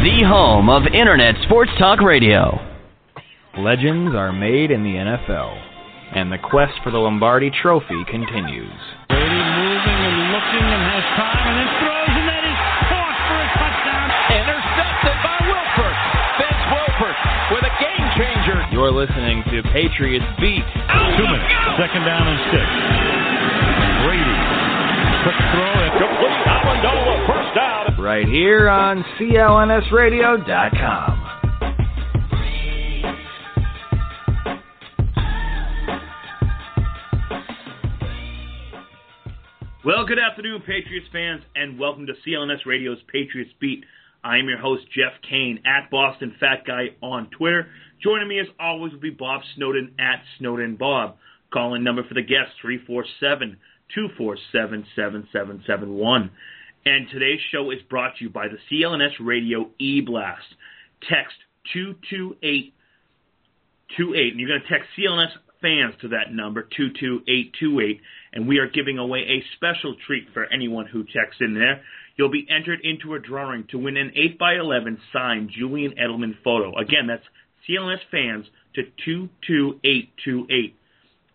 the home of Internet Sports Talk Radio. Legends are made in the NFL, and the quest for the Lombardi Trophy continues. Brady moving and looking and has time and then throws and that is caught for a touchdown. Intercepted by Wilfork. Vince Wilfork with a game changer. You're listening to Patriots Beat. Two minutes. Second down and six. Brady. Quick throw. Complete Amendola. First down. Right here on CLNSradio.com. Well, good afternoon, Patriots fans, and welcome to CLNS Radio's Patriots Beat. I am your host, Jeff Kane, at Boston Fat Guy on Twitter. Joining me, as always, will be Bob Snowden at Snowden Bob. Calling number for the guest, 347 247 7771. And today's show is brought to you by the CLNS Radio E Blast. Text 22828, and you're going to text CLNS fans to that number, 22828, and we are giving away a special treat for anyone who texts in there. You'll be entered into a drawing to win an 8x11 signed Julian Edelman photo. Again, that's CLNS fans to 22828.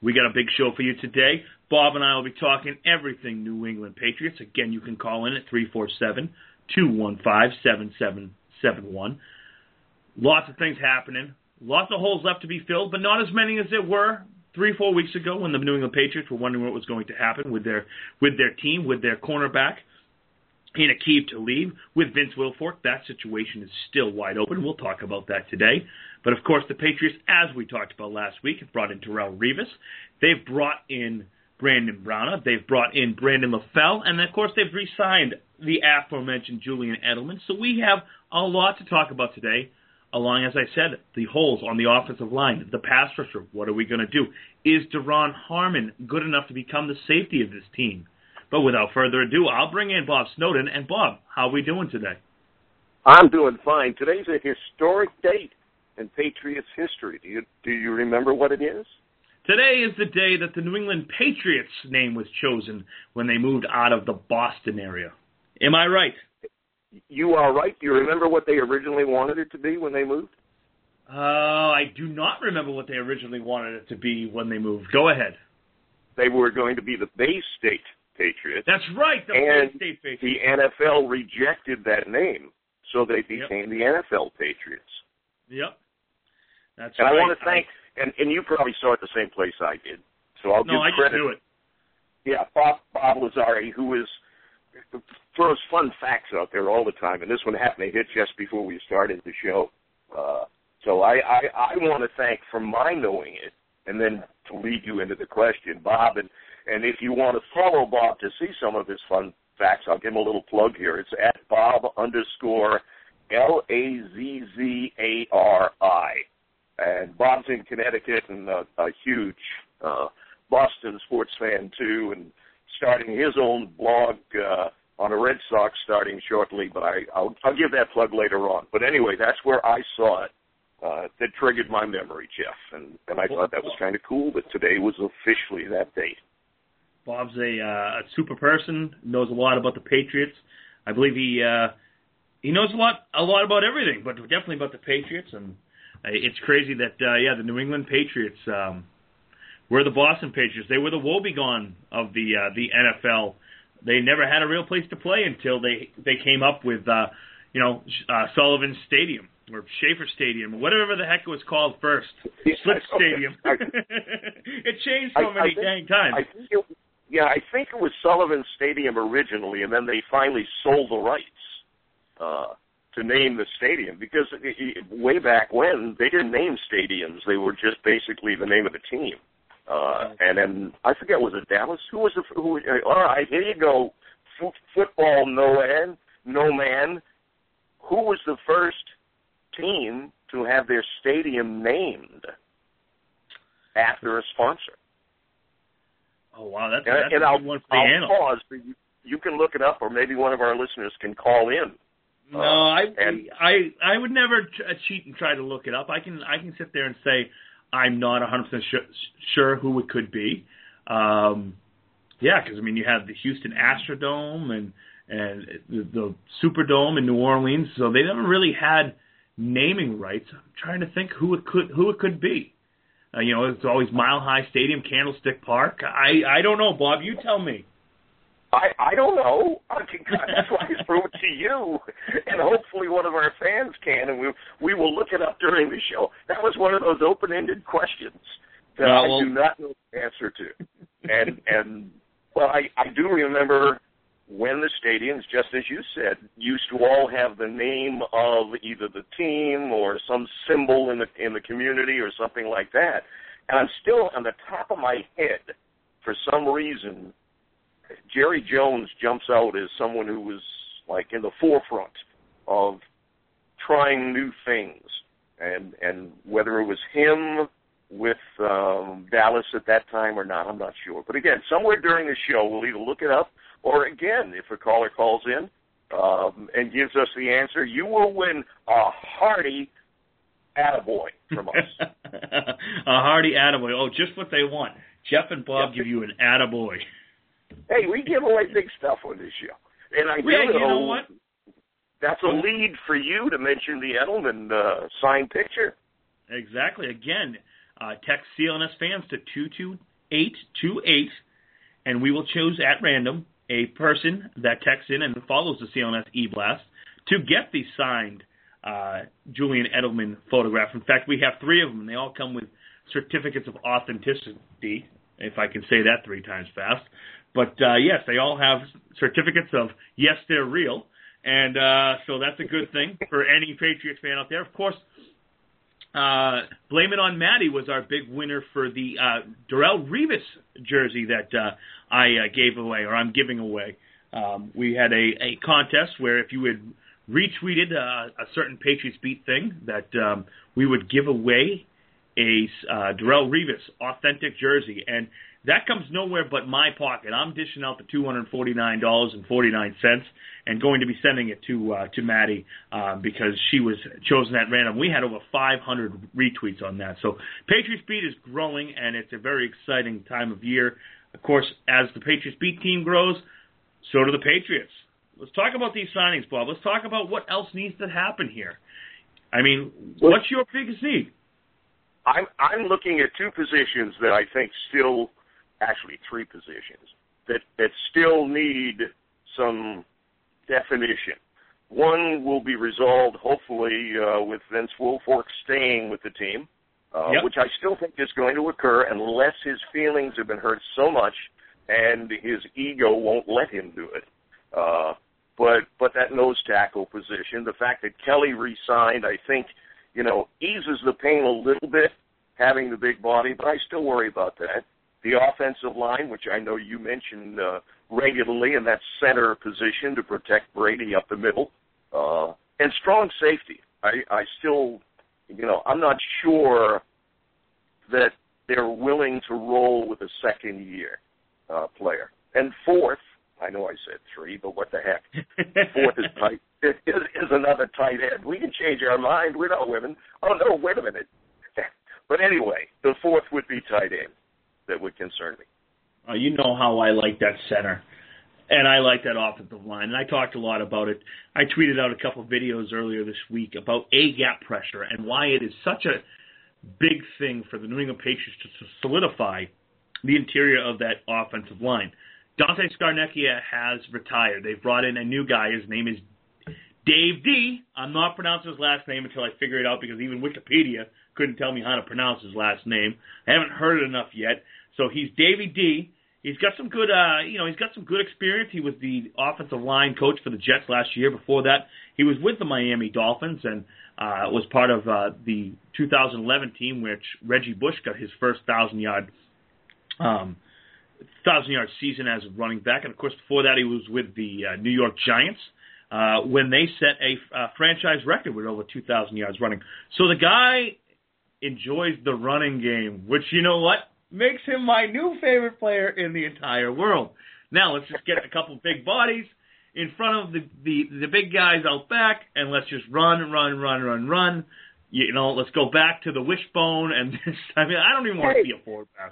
We got a big show for you today. Bob and I will be talking everything New England Patriots. Again, you can call in at 347 215 7771. Lots of things happening. Lots of holes left to be filled, but not as many as there were three, four weeks ago when the New England Patriots were wondering what was going to happen with their with their team, with their cornerback in Aqib Talib, with Vince Wilfork. That situation is still wide open. We'll talk about that today. But of course, the Patriots, as we talked about last week, have brought in Terrell Revis. They've brought in Brandon Browner. They've brought in Brandon LaFell, and of course, they've re-signed the aforementioned Julian Edelman. So we have a lot to talk about today along, as I said, the holes on the offensive line, the pass rusher. What are we going to do? Is Duron Harmon good enough to become the safety of this team? But without further ado, I'll bring in Bob Snowden. And Bob, how are we doing today? I'm doing fine. Today's a historic date in Patriots history. Do you do you remember what it is? Today is the day that the New England Patriots name was chosen when they moved out of the Boston area. Am I right? You are right. Do you remember what they originally wanted it to be when they moved? Uh, I do not remember what they originally wanted it to be when they moved. Go ahead. They were going to be the Bay State Patriots. That's right, the and Bay State Patriots. the NFL rejected that name, so they became the NFL Patriots. Yep. That's And right. I want to thank, and, and you probably saw it the same place I did, so I'll No, give I just credit. knew it. Yeah, Bob, Bob Lazzari, who is throws fun facts out there all the time, and this one happened to hit just before we started the show. Uh, so I, I, I want to thank for my knowing it, and then to lead you into the question, Bob. And, and if you want to follow Bob to see some of his fun facts, I'll give him a little plug here. It's at Bob underscore L A Z Z A R I. And Bob's in Connecticut and a, a huge uh, Boston sports fan too, and starting his own blog uh, on the Red Sox starting shortly. But I, I'll, I'll give that plug later on. But anyway, that's where I saw it. Uh, that triggered my memory, Jeff, and, and I thought that was kind of cool that today was officially that date. Bob's a, uh, a super person. Knows a lot about the Patriots. I believe he uh, he knows a lot a lot about everything, but definitely about the Patriots. And it's crazy that uh, yeah, the New England Patriots um, were the Boston Patriots. They were the woebegone of the uh, the NFL. They never had a real place to play until they they came up with uh, you know, uh, Sullivan Stadium or Schaefer Stadium or whatever the heck it was called first. Slip Stadium. it changed so I- I many think- dang times. I think it, yeah, I think it was Sullivan Stadium originally, and then they finally sold the rights uh, to name the stadium because way back when they didn't name stadiums; they were just basically the name of the team. Uh, and then I forget was it Dallas? Who was the who? Uh, all right, here you go. F- football, no man, no man. Who was the first team to have their stadium named after a sponsor? oh wow, that's, And, that's and a I'll, good one for the I'll pause, but you, you can look it up, or maybe one of our listeners can call in. No, I and- I I would never uh, cheat and try to look it up. I can I can sit there and say I'm not 100 percent sure, sure who it could be. Um, yeah, because I mean you have the Houston Astrodome and and the, the Superdome in New Orleans, so they never really had naming rights. I'm trying to think who it could who it could be. Uh, you know, it's always Mile High Stadium, Candlestick Park. I I don't know, Bob. You tell me. I I don't know. I can, that's why I threw it to you, and hopefully one of our fans can, and we we will look it up during the show. That was one of those open-ended questions that Well, I well- do not know the answer to, and and well, I I do remember when the stadiums, just as you said, used to all have the name of either the team or some symbol in the in the community or something like that. And I'm still on the top of my head, for some reason, Jerry Jones jumps out as someone who was like in the forefront of trying new things, and and whether it was him with um, Dallas at that time or not, I'm not sure. But again, somewhere during the show, we'll either look it up or again, if a caller calls in um, and gives us the answer, you will win a hearty attaboy from us. a hearty attaboy. Oh, just what they want. Jeff and Bob Yep. give you an attaboy. Hey, we give away big stuff on this show, and I Yeah, you know what? That's a lead for you to mention the Edelman uh, signed picture. Exactly. Again, uh, text CLNS fans to 22828, and we will choose at random a person that texts in and follows the CLNS e-blast to get the signed uh, Julian Edelman photograph. In fact, we have three of them, and they all come with certificates of authenticity, if I can say that three times fast. But uh, yes, they all have certificates of yes, they're real. And uh, so that's a good thing for any Patriots fan out there. Of course, uh, Blame It on Maddie was our big winner for the uh, Darrelle Revis jersey that uh, I uh, gave away, or I'm giving away. Um, we had a, a contest where if you had retweeted uh, a certain Patriots beat thing, that um, we would give away a uh, Darrelle Revis authentic jersey, and that comes nowhere but my pocket. I'm dishing out the two hundred forty nine dollars and forty nine cents, and going to be sending it to uh, to Maddie uh, because she was chosen at random. We had over 500 retweets on that. So Patriots Beat is growing, and it's a very exciting time of year. Of course, as the Patriots Beat team grows, so do the Patriots. Let's talk about these signings, Bob. Let's talk about what else needs to happen here. I mean, what's your biggest need? I'm I'm looking at two positions that I think still, actually three positions that that still need some definition. One will be resolved hopefully uh, with Vince Wilfork staying with the team, uh, Yep. which I still think is going to occur unless his feelings have been hurt so much and his ego won't let him do it. Uh, but but that nose tackle position, the fact that Kelly re-signed, I think, you know, eases the pain a little bit having the big body, but I still worry about that. The offensive line, which I know you mentioned uh, regularly, in that center position to protect Brady up the middle, uh, and strong safety. I, I still, you know, I'm not sure that they're willing to roll with a second year uh, player. And fourth, I know I said three, but what the heck? Fourth is tight. Is, is another tight end. We can change our mind. We're not women. Oh no, wait a minute. But anyway, the fourth would be tight end that would concern me. Uh, you know how I like that center. And I like that offensive line. And I talked a lot about it. I tweeted out a couple of videos earlier this week about A gap pressure and why it is such a big thing for the New England Patriots to solidify the interior of that offensive line. Dante Scarnecchia has retired. They've brought in a new guy. His name is Dave D. I'm not pronouncing his last name until I figure it out because even Wikipedia couldn't tell me how to pronounce his last name. I haven't heard it enough yet. So he's Davey D. He's got some good, uh, you know, he's got some good experience. He was the offensive line coach for the Jets last year. Before that, he was with the Miami Dolphins and uh, was part of uh, the 2011 team, which Reggie Bush got his first thousand yard, um, thousand yard season as a running back. And of course, before that, he was with the uh, New York Giants uh, when they set a uh, franchise record with over 2,000 yards running. So the guy enjoys the running game, which you know what makes him my new favorite player in the entire world. Now let's just get a couple big bodies in front of the, the the big guys out back, and let's just run, and run, and run, run, run. You know, let's go back to the wishbone, and this, I mean, I don't even want to see a forward pass.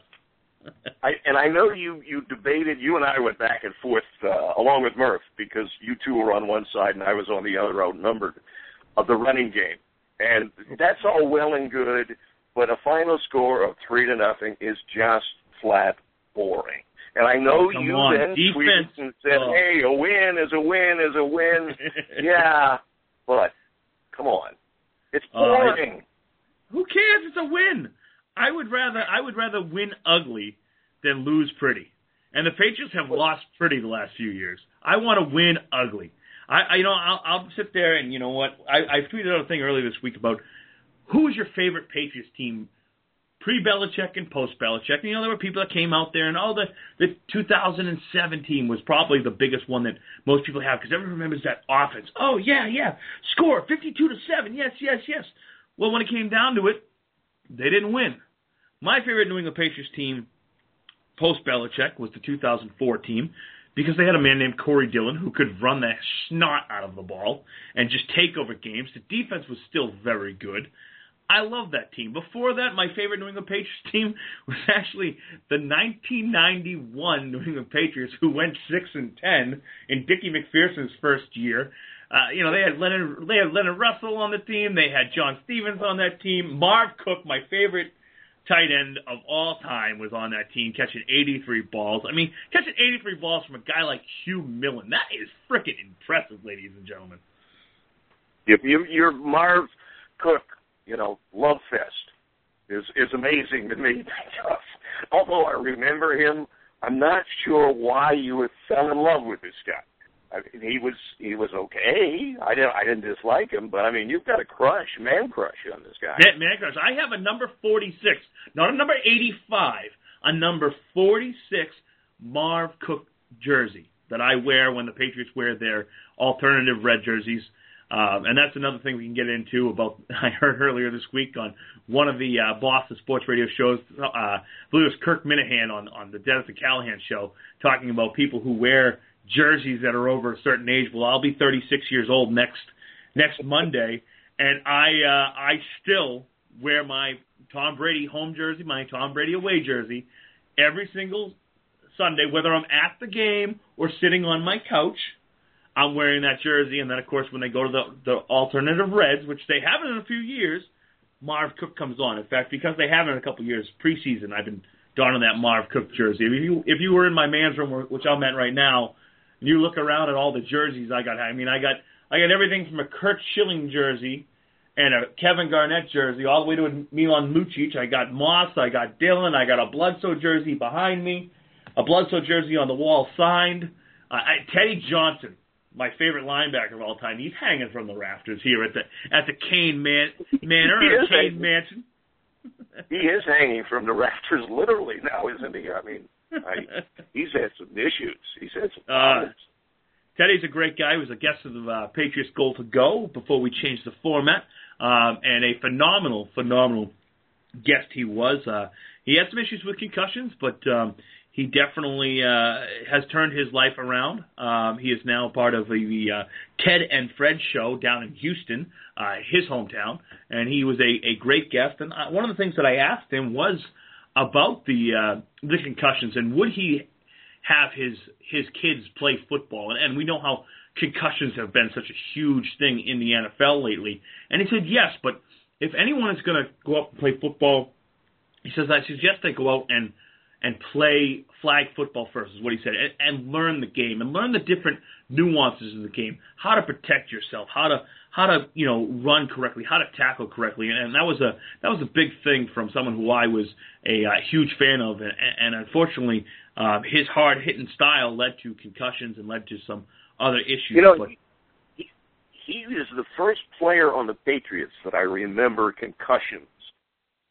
I, and I know you you debated. You and I went back and forth uh, along with Murph because you two were on one side and I was on the other, outnumbered of the running game. And that's all well and good, but a final score of three to nothing is just flat boring. And I know Come you on, then defense. tweeted and said, Oh. "Hey, a win is a win is a win." yeah, but come on, it's Uh, boring. Who cares? It's a win. I would rather I would rather win ugly than lose pretty. And the Patriots have lost pretty the last few years. I want to win ugly. I, I you know I'll, I'll sit there and you know what I, I tweeted out a thing earlier this week about who is your favorite Patriots team pre Belichick and post Belichick. You know there were people that came out there and all the the 2007 team was probably the biggest one that most people have because everyone remembers that offense. Oh yeah yeah score 52 to seven yes yes yes. Well when it came down to it they didn't win. My favorite New England Patriots team post Belichick was the 2004 team because they had a man named Corey Dillon who could run the snot out of the ball and just take over games. The defense was still very good. I love that team. Before that, my favorite New England Patriots team was actually the 1991 New England Patriots, who went six and ten in Dickie MacPherson's first year. Uh, you know, they had Leonard, they had Leonard Russell on the team. They had John Stephens on that team. Marv Cook, my favorite tight end of all time, was on that team, catching 83 balls. I mean, catching 83 balls from a guy like Hugh Millen, that is freaking impressive, ladies and gentlemen. If you, your Marv Cook, you know, love fest is is amazing to me. Although I remember him, I'm not sure why you fell in love with this guy. I mean, he was he was okay. I didn't I didn't dislike him, but I mean, you've got a crush, man crush on this guy. Man, man crush. I have a number 46, not a number 85, a number 46 Marv Cook jersey that I wear when the Patriots wear their alternative red jerseys. Um, and that's another thing we can get into about. I heard earlier this week on one of the uh, Boston sports radio shows. Uh, I believe it was Kirk Minihane on on the Dennis and Callahan show, talking about people who wear jerseys that are over a certain age. Well, I'll be 36 years old next next Monday, and I uh, I still wear my Tom Brady home jersey, my Tom Brady away jersey, every single Sunday, whether I'm at the game or sitting on my couch. I'm wearing that jersey, and then of course when they go to the the alternative reds, which they haven't in a few years, Marv Cook comes on. In fact, because they haven't in a couple years, preseason, I've been donning that Marv Cook jersey. If you if you were in my man's room, which I'm at right now, you look around at all the jerseys I got, I mean, I got I got everything from a Curt Schilling jersey and a Kevin Garnett jersey all the way to a Milan Lucic. I got Moss, I got Dillon, I got a Bledsoe jersey behind me, a Bledsoe jersey on the wall signed. Uh, I, Teddy Johnson, my favorite linebacker of all time, he's hanging from the rafters here at the at the Kane Man Manor, or Kane hanging. Mansion. He is hanging from the rafters literally now, isn't he? I mean, I, he's had some issues. He's had some Uh, problems. Teddy's a great guy. He was a guest of the uh, Patriots Goal to Go before we changed the format, um, and a phenomenal, phenomenal guest he was. Uh, he had some issues with concussions, but um, he definitely uh, has turned his life around. Um, he is now part of the uh, Ted and Fred show down in Houston, uh, his hometown, and he was a, a great guest. And uh, one of the things that I asked him was about the uh, the concussions and would he have his his kids play football, and, and we know how concussions have been such a huge thing in the NFL lately. And he said yes, but if anyone is going to go out and play football, he says I suggest they go out and and play flag football first, is what he said, and, and learn the game and learn the different nuances of the game, how to protect yourself, how to how to you know run correctly, how to tackle correctly, and, and that was a that was a big thing from someone who I was a uh, huge fan of, and, and unfortunately, uh, his hard hitting style led to concussions and led to some other issues. You know, but, he, he is the first player on the Patriots that I remember concussions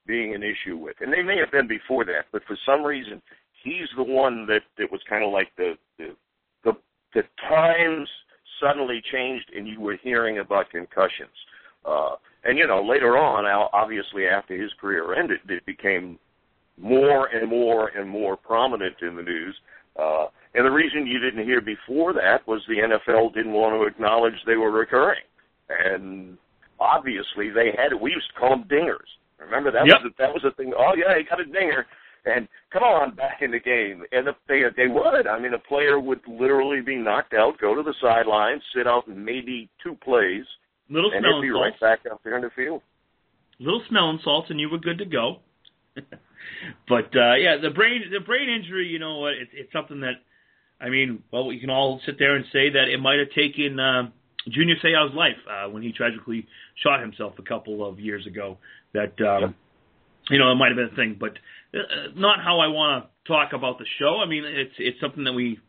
being an issue with, and they may have been before that, but for some reason, he's the one that that was kind of like the the the, the times suddenly changed, and you were hearing about concussions. Uh, and you know, later on, obviously after his career ended, it became more and more and more prominent in the news. Uh, and the reason you didn't hear before that was the NFL didn't want to acknowledge they were recurring. And obviously they had. We used to call them dingers. Remember that Yep. was a, that was a thing. Oh yeah, he got a dinger, and come on back in the game. And if they they would. I mean, a player would literally be knocked out, go to the sideline, sit out maybe two plays, little and smelling he'd be right back out there in the field. little smelling salts, and you were good to go. but uh, yeah, the brain the brain injury, you know what? It, it's something that I mean, well, we can all sit there and say that it might have taken uh, Junior Seau's life uh, when he tragically shot himself a couple of years ago. That um, Yep. you know it might have been a thing, but uh, not how I want to talk about the show. I mean, it's it's something that we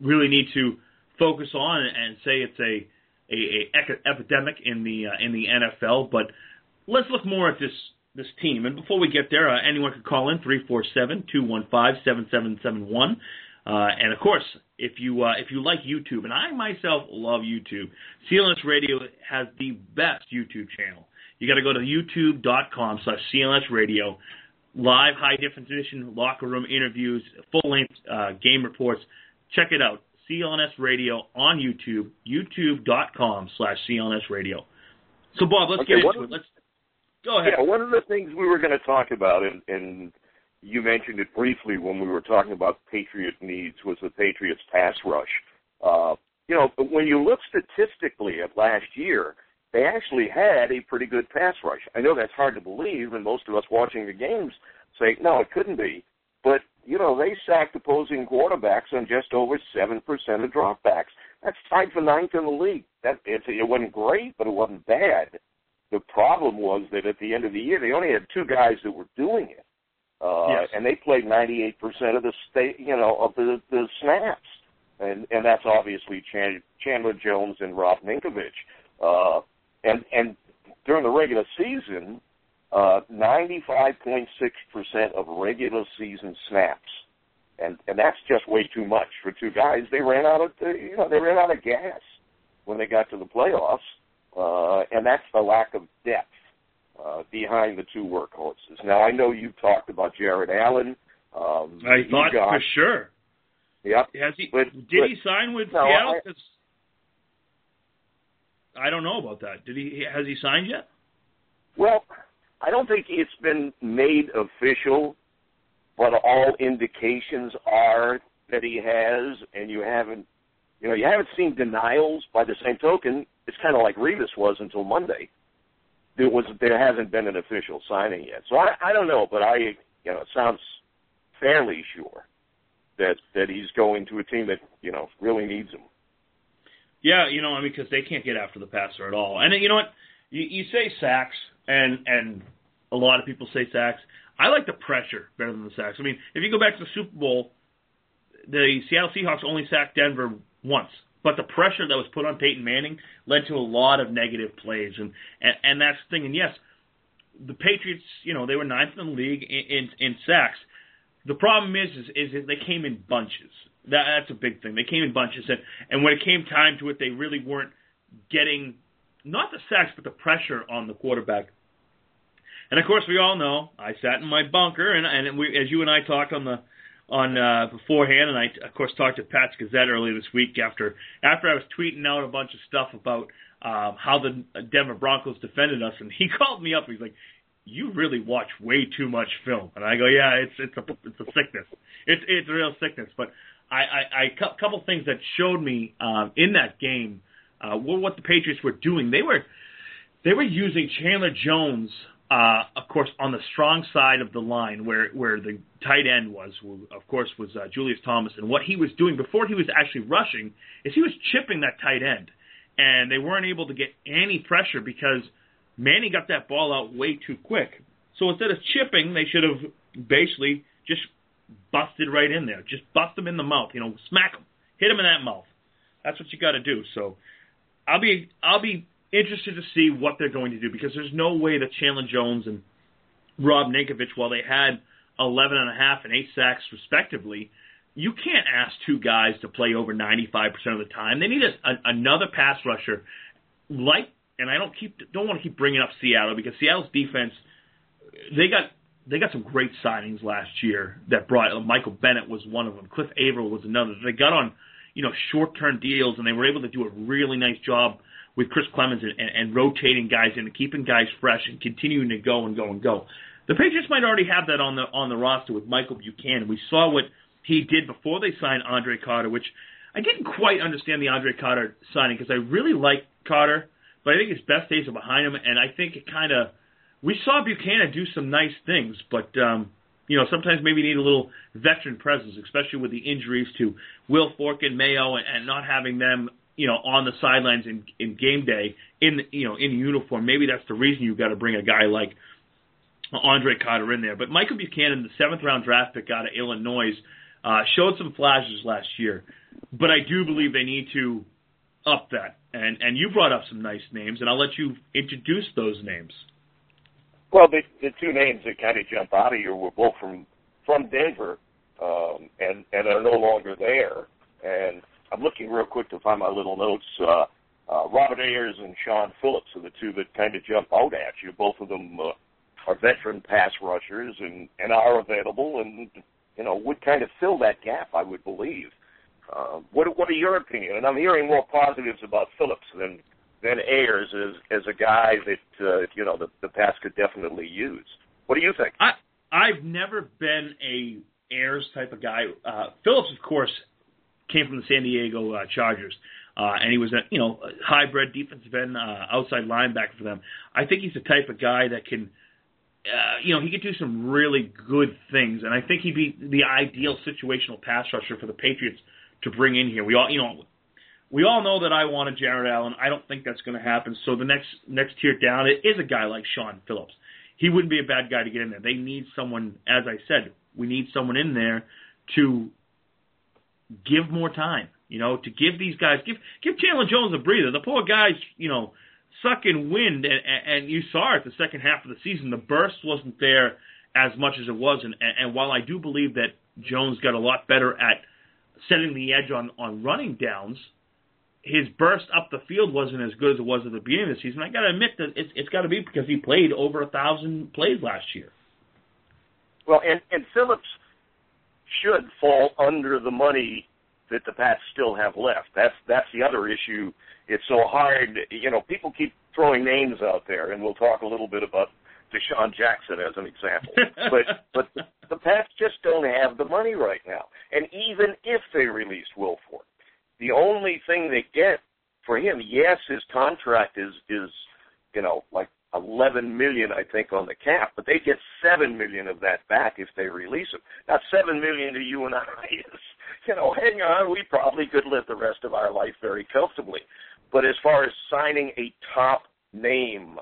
really need to focus on and say it's a a, a epidemic in the uh, in the NFL. But let's look more at this this team. And before we get there, uh, anyone could call in three four seven two one five seven seven seven one. Uh, and of course, if you uh, if you like YouTube, and I myself love YouTube, CLNS Radio has the best YouTube channel. You got to go to youtube.com slash CLNS Radio. Live high definition locker room interviews, full length uh, game reports. Check it out. CLNS Radio on YouTube, youtube.com slash CLNS Radio. So Bob, let's Okay, get into it. Let's go ahead. Yeah, one of the things we were going to talk about, and, and you mentioned it briefly when we were talking about Patriot needs, was the Patriots pass rush. Uh, you know, when you look statistically at last year, they actually had a pretty good pass rush. I know that's hard to believe, and most of us watching the games say, no, it couldn't be. But, you know, they sacked opposing quarterbacks on just over 7% of dropbacks. That's tied for ninth in the league. That it's, It wasn't great, but it wasn't bad. The problem was that at the end of the year, they only had two guys that were doing it, uh, Yes. and they played 98% of the state, you know, of the the snaps, and and that's obviously Chan- Chandler Jones and Rob Ninkovich, uh, and and during the regular season, uh, 95.6% of regular season snaps, and and that's just way too much for two guys. They ran out of you know they ran out of gas when they got to the playoffs, uh, and that's the lack of depth uh, behind the two workhorses. Now I know you've talked about Jared Allen. Um, I thought got- for sure. Yep. Has he? But- did but- he sign with No, Seattle? I- I don't know about that. Did he? Has he signed yet? Well, I don't think it's been made official, but all indications are that he has, and you haven't, you know, you haven't seen denials. By the same token, it's kind of like Revis was until Monday. There was, there hasn't been an official signing yet, so I, I don't know, but I, you know, it sounds fairly sure that that he's going to a team that you know really needs him. Yeah, you know, I mean, because they can't get after the passer at all. And you know what? You, you say sacks, and and a lot of people say sacks. I like the pressure better than the sacks. I mean, if you go back to the Super Bowl, the Seattle Seahawks only sacked Denver once, but the pressure that was put on Peyton Manning led to a lot of negative plays, and and, and that's the thing. And yes, the Patriots, you know, they were ninth in the league in in, in sacks. The problem is, is, is they came in bunches. That, that's a big thing. They came in bunches, and, and when it came time to it, they really weren't getting not the sacks, but the pressure on the quarterback. And of course, we all know I sat in my bunker, and and we, as you and I talked on the on uh, beforehand, and I of course talked to Pat's Gazette earlier this week after after I was tweeting out a bunch of stuff about um, how the Denver Broncos defended us, and he called me up. He's like, "You really watch way too much film," and I go, "Yeah, it's it's a it's a sickness. It's it's a real sickness." But I I, I a couple things that showed me um, in that game uh, were what the Patriots were doing. They were they were using Chandler Jones Uh, of course, on the strong side of the line, where where the tight end was, of course was uh, Julius Thomas, and what he was doing before he was actually rushing is he was chipping that tight end, and they weren't able to get any pressure because Manny got that ball out way too quick. So instead of chipping, they should have basically just busted right in there, just bust him in the mouth, you know, smack him, hit him in that mouth. That's what you got to do. So I'll be I'll be interested to see what they're going to do because there's no way that Chandler Jones and Rob Ninkovich, while they had 11 and a half and eight sacks respectively, you can't ask two guys to play over 95% of the time. They need a, a, another pass rusher like, and I don't keep don't want to keep bringing up Seattle because Seattle's defense they got they got some great signings last year that brought uh, Michael Bennett was one of them. Cliff Avril was another. They got on you know short term deals and they were able to do a really nice job with Chris Clemons and, and, and rotating guys in and keeping guys fresh and continuing to go and go and go. The Patriots might already have that on the on the roster with Michael Buchanan. We saw what he did before they signed Andre Carter, which I didn't quite understand the Andre Carter signing because I really like Carter, but I think his best days are behind him, and I think it kind of we saw Buchanan do some nice things, but um, you know sometimes maybe you need a little veteran presence, especially with the injuries to Wilfork and Mayo, and, and not having them you know, on the sidelines in, in game day in, you know, in uniform. Maybe that's the reason you've got to bring a guy like Andre Carter in there. But Michael Buchanan, the seventh round draft pick out of Illinois, uh, showed some flashes last year. But I do believe they need to up that. And and you brought up some nice names, and I'll let you introduce those names. Well, the, the two names that kind of jump out of here were both from from Denver, um, and and are no longer there. And I'm looking real quick to find my little notes. Uh, uh, Robert Ayers and Shaun Phillips are the two that kind of jump out at you. Both of them uh, are veteran pass rushers and, and are available and, you know, would kind of fill that gap, I would believe. Uh, what, what are your opinion? And I'm hearing more positives about Phillips than than Ayers as as a guy that uh, you know the, the pass could definitely use. What do you think? I I've never been a Ayers type of guy. Uh, Phillips, of course, came from the San Diego uh, Chargers. Uh, and he was a you know hybrid defensive end, uh, outside linebacker for them. I think he's the type of guy that can, uh, you know, he could do some really good things, and I think he'd be the ideal situational pass rusher for the Patriots to bring in here. We all, you know, we all know that I wanted Jared Allen. I don't think that's going to happen. So the next next tier down it is a guy like Shaun Phillips. He wouldn't be a bad guy to get in there. They need someone, as I said, we need someone in there to give more time. You know, to give these guys, give give Chandler Jones a breather. The poor guy's, you know, sucking wind, and, and you saw it the second half of the season. The burst wasn't there as much as it was, and, and while I do believe that Jones got a lot better at setting the edge on on running downs, his burst up the field wasn't as good as it was at the beginning of the season. I got to admit that it's it's got to be because he played over a thousand plays last year. Well, and and Phillips should fall under the money that the Pats still have left. That's that's the other issue. It's so hard. You know, people keep throwing names out there, and we'll talk a little bit about DeSean Jackson as an example. but but the, the Pats just don't have the money right now. And even if they released Wilfork, the only thing they get for him, yes, his contract is is you know like 11 million, I think, on the cap, but they get 7 million of that back if they release him. Now, 7 million to you and I is, you know, hang on, we probably could live the rest of our life very comfortably. But as far as signing a top name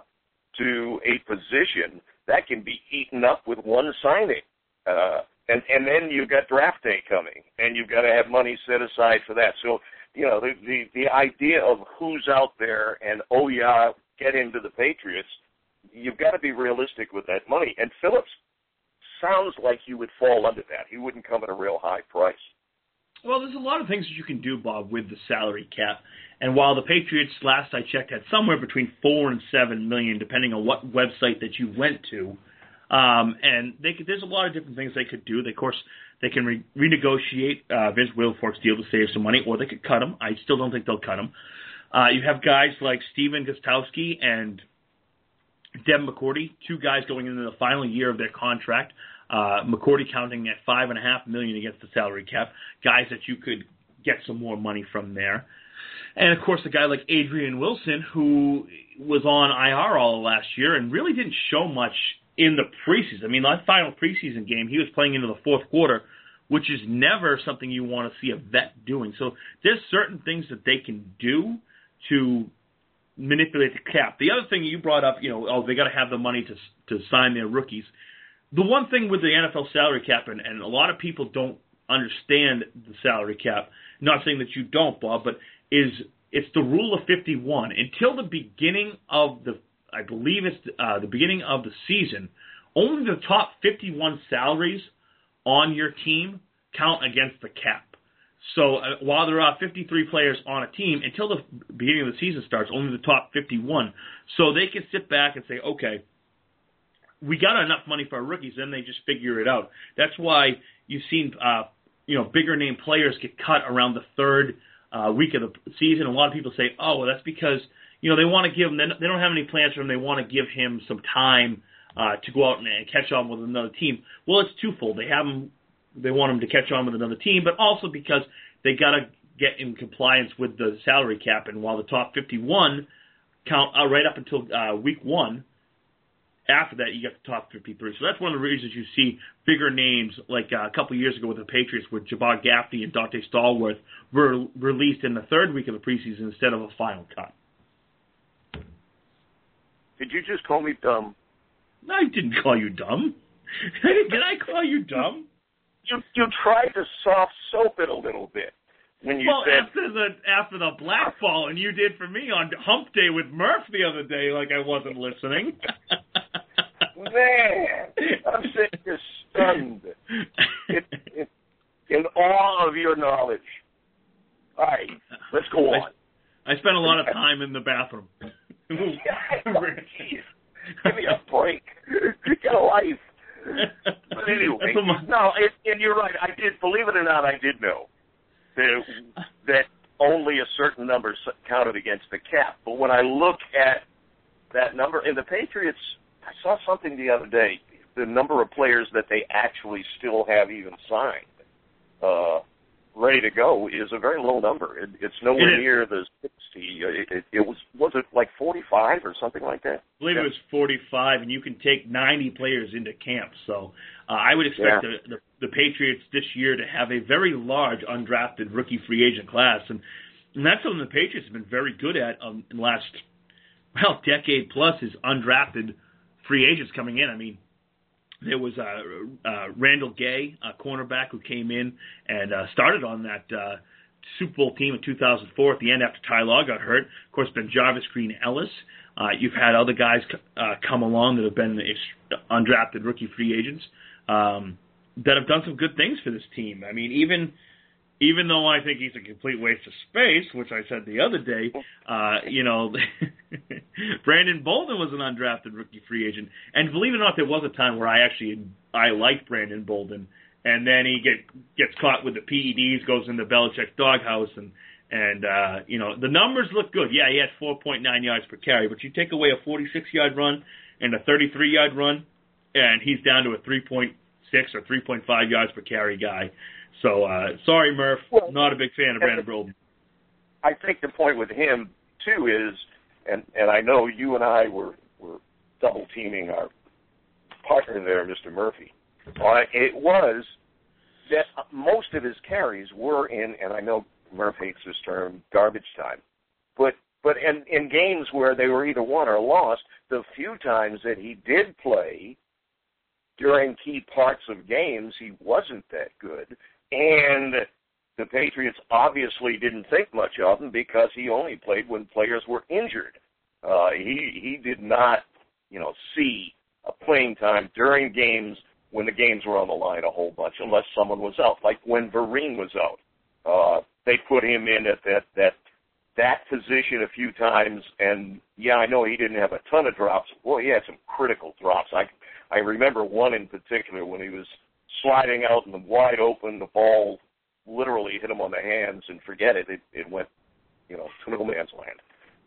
to a position, that can be eaten up with one signing. Uh, and and then you've got draft day coming, and you've got to have money set aside for that. So you know the the, the idea of who's out there and oh yeah, get into the Patriots, you've got to be realistic with that money. And Phillips sounds like he would fall under that. He wouldn't come at a real high price. Well, there's a lot of things that you can do, Bob, with the salary cap. And while the Patriots, last I checked, had somewhere between four and seven million, depending on what website that you went to, um, and they could, there's a lot of different things they could do. They, of course, they can re- renegotiate uh, Vince Wilfork's deal to save some money, or they could cut him. I still don't think they'll cut him. Uh, you have guys like Stephen Gostkowski and Devin McCourty, two guys going into the final year of their contract. Uh, McCourty counting at five and a half million against the salary cap. Guys that you could get some more money from there. And of course, a guy like Adrian Wilson, who was on IR all last year and really didn't show much in the preseason. I mean, that final preseason game, he was playing into the fourth quarter, which is never something you want to see a vet doing. So there's certain things that they can do to manipulate the cap. The other thing you brought up, you know, oh, they got to have the money to to sign their rookies. The one thing with the NFL salary cap, and, and a lot of people don't understand the salary cap. Not saying that you don't, Bob, but is it's the rule of 51 until the beginning of the I believe it's uh, the beginning of the season. Only the top 51 salaries on your team count against the cap. So uh, while there are 53 players on a team, until the beginning of the season starts, only the top 51. So they can sit back and say, okay, we got enough money for our rookies. Then they just figure it out. That's why you've seen, uh, you know, bigger name players get cut around the third uh, week of the season. A lot of people say, oh, well, that's because you know they want to give him. They don't have any plans for him. They want to give him some time uh, to go out and, and catch on with another team. Well, it's twofold. They have him. They want him to catch on with another team, but also because they got to get in compliance with the salary cap. And while the top 51 count uh, right up until uh, week one, after that, you get the top 53. So that's one of the reasons you see bigger names like uh, a couple years ago with the Patriots, where Jabar Gaffney and Donté Stallworth were released in the third week of the preseason instead of a final cut. Did you just call me dumb? I didn't call you dumb. Did I call you dumb? You you tried to soft soap it a little bit when you well, said after the after the blackball, and you did for me on Hump Day with Murph the other day, like I wasn't listening. Man, I'm sitting here stunned. It, it, in all of your knowledge. All right, let's go on. I, I spent a lot of time in the bathroom. Jeez, give me a break. Get a life. No, it, and you're right. I did, believe it or not, I did know that, that only a certain number counted against the cap. But when I look at that number, and the Patriots, I saw something the other day. The number of players that they actually still have even signed, uh, ready to go, is a very low number. It, it's nowhere It near the sixty. It, it, it was was it like forty five or something like that? I believe it was 45, and you can take 90 players into camp. So uh, I would expect Yeah. the, the the Patriots this year to have a very large undrafted rookie free agent class, and and that's something the Patriots have been very good at um, in the last well decade plus is undrafted free agents coming in. I mean. There was uh, uh, Randall Gay, a cornerback, who came in and uh, started on that uh, Super Bowl team in 2004 at the end after Ty Law got hurt. Of course, been Jarvis Green Ellis. Uh, you've had other guys uh, come along that have been undrafted rookie free agents um, that have done some good things for this team. I mean, even even though I think he's a complete waste of space, which I said the other day, uh, you know, Brandon Bolden was an undrafted rookie free agent, and believe it or not, there was a time where I actually I liked Brandon Bolden, and then he get gets caught with the PEDs, goes in the Belichick doghouse, and and uh, you know the numbers look good. Yeah, he had 4.9 yards per carry, but you take away a 46 yard run and a 33 yard run, and he's down to a 3.6 or 3.5 yards per carry guy. So uh, sorry, Murph, Well, not a big fan of Brandon Bolden. I think the point with him too is, and and I know you and I were were double teaming our partner there, Mr. Murphy. Uh, it was that most of his carries were in, and I know Murph hates this term, garbage time, but but in in games where they were either won or lost, the few times that he did play during key parts of games, he wasn't that good, and the Patriots obviously didn't think much of him because he only played when players were injured. Uh, he he did not, you know, see a playing time during games when the games were on the line a whole bunch, unless someone was out. Like when Vereen was out, uh, they put him in at that that that position a few times, and yeah, I know he didn't have a ton of drops. Boy, he had some critical drops. I I remember one in particular when he was sliding out in the wide open, the ball literally hit him on the hands, and forget it, it, it went, you know, to no man's land.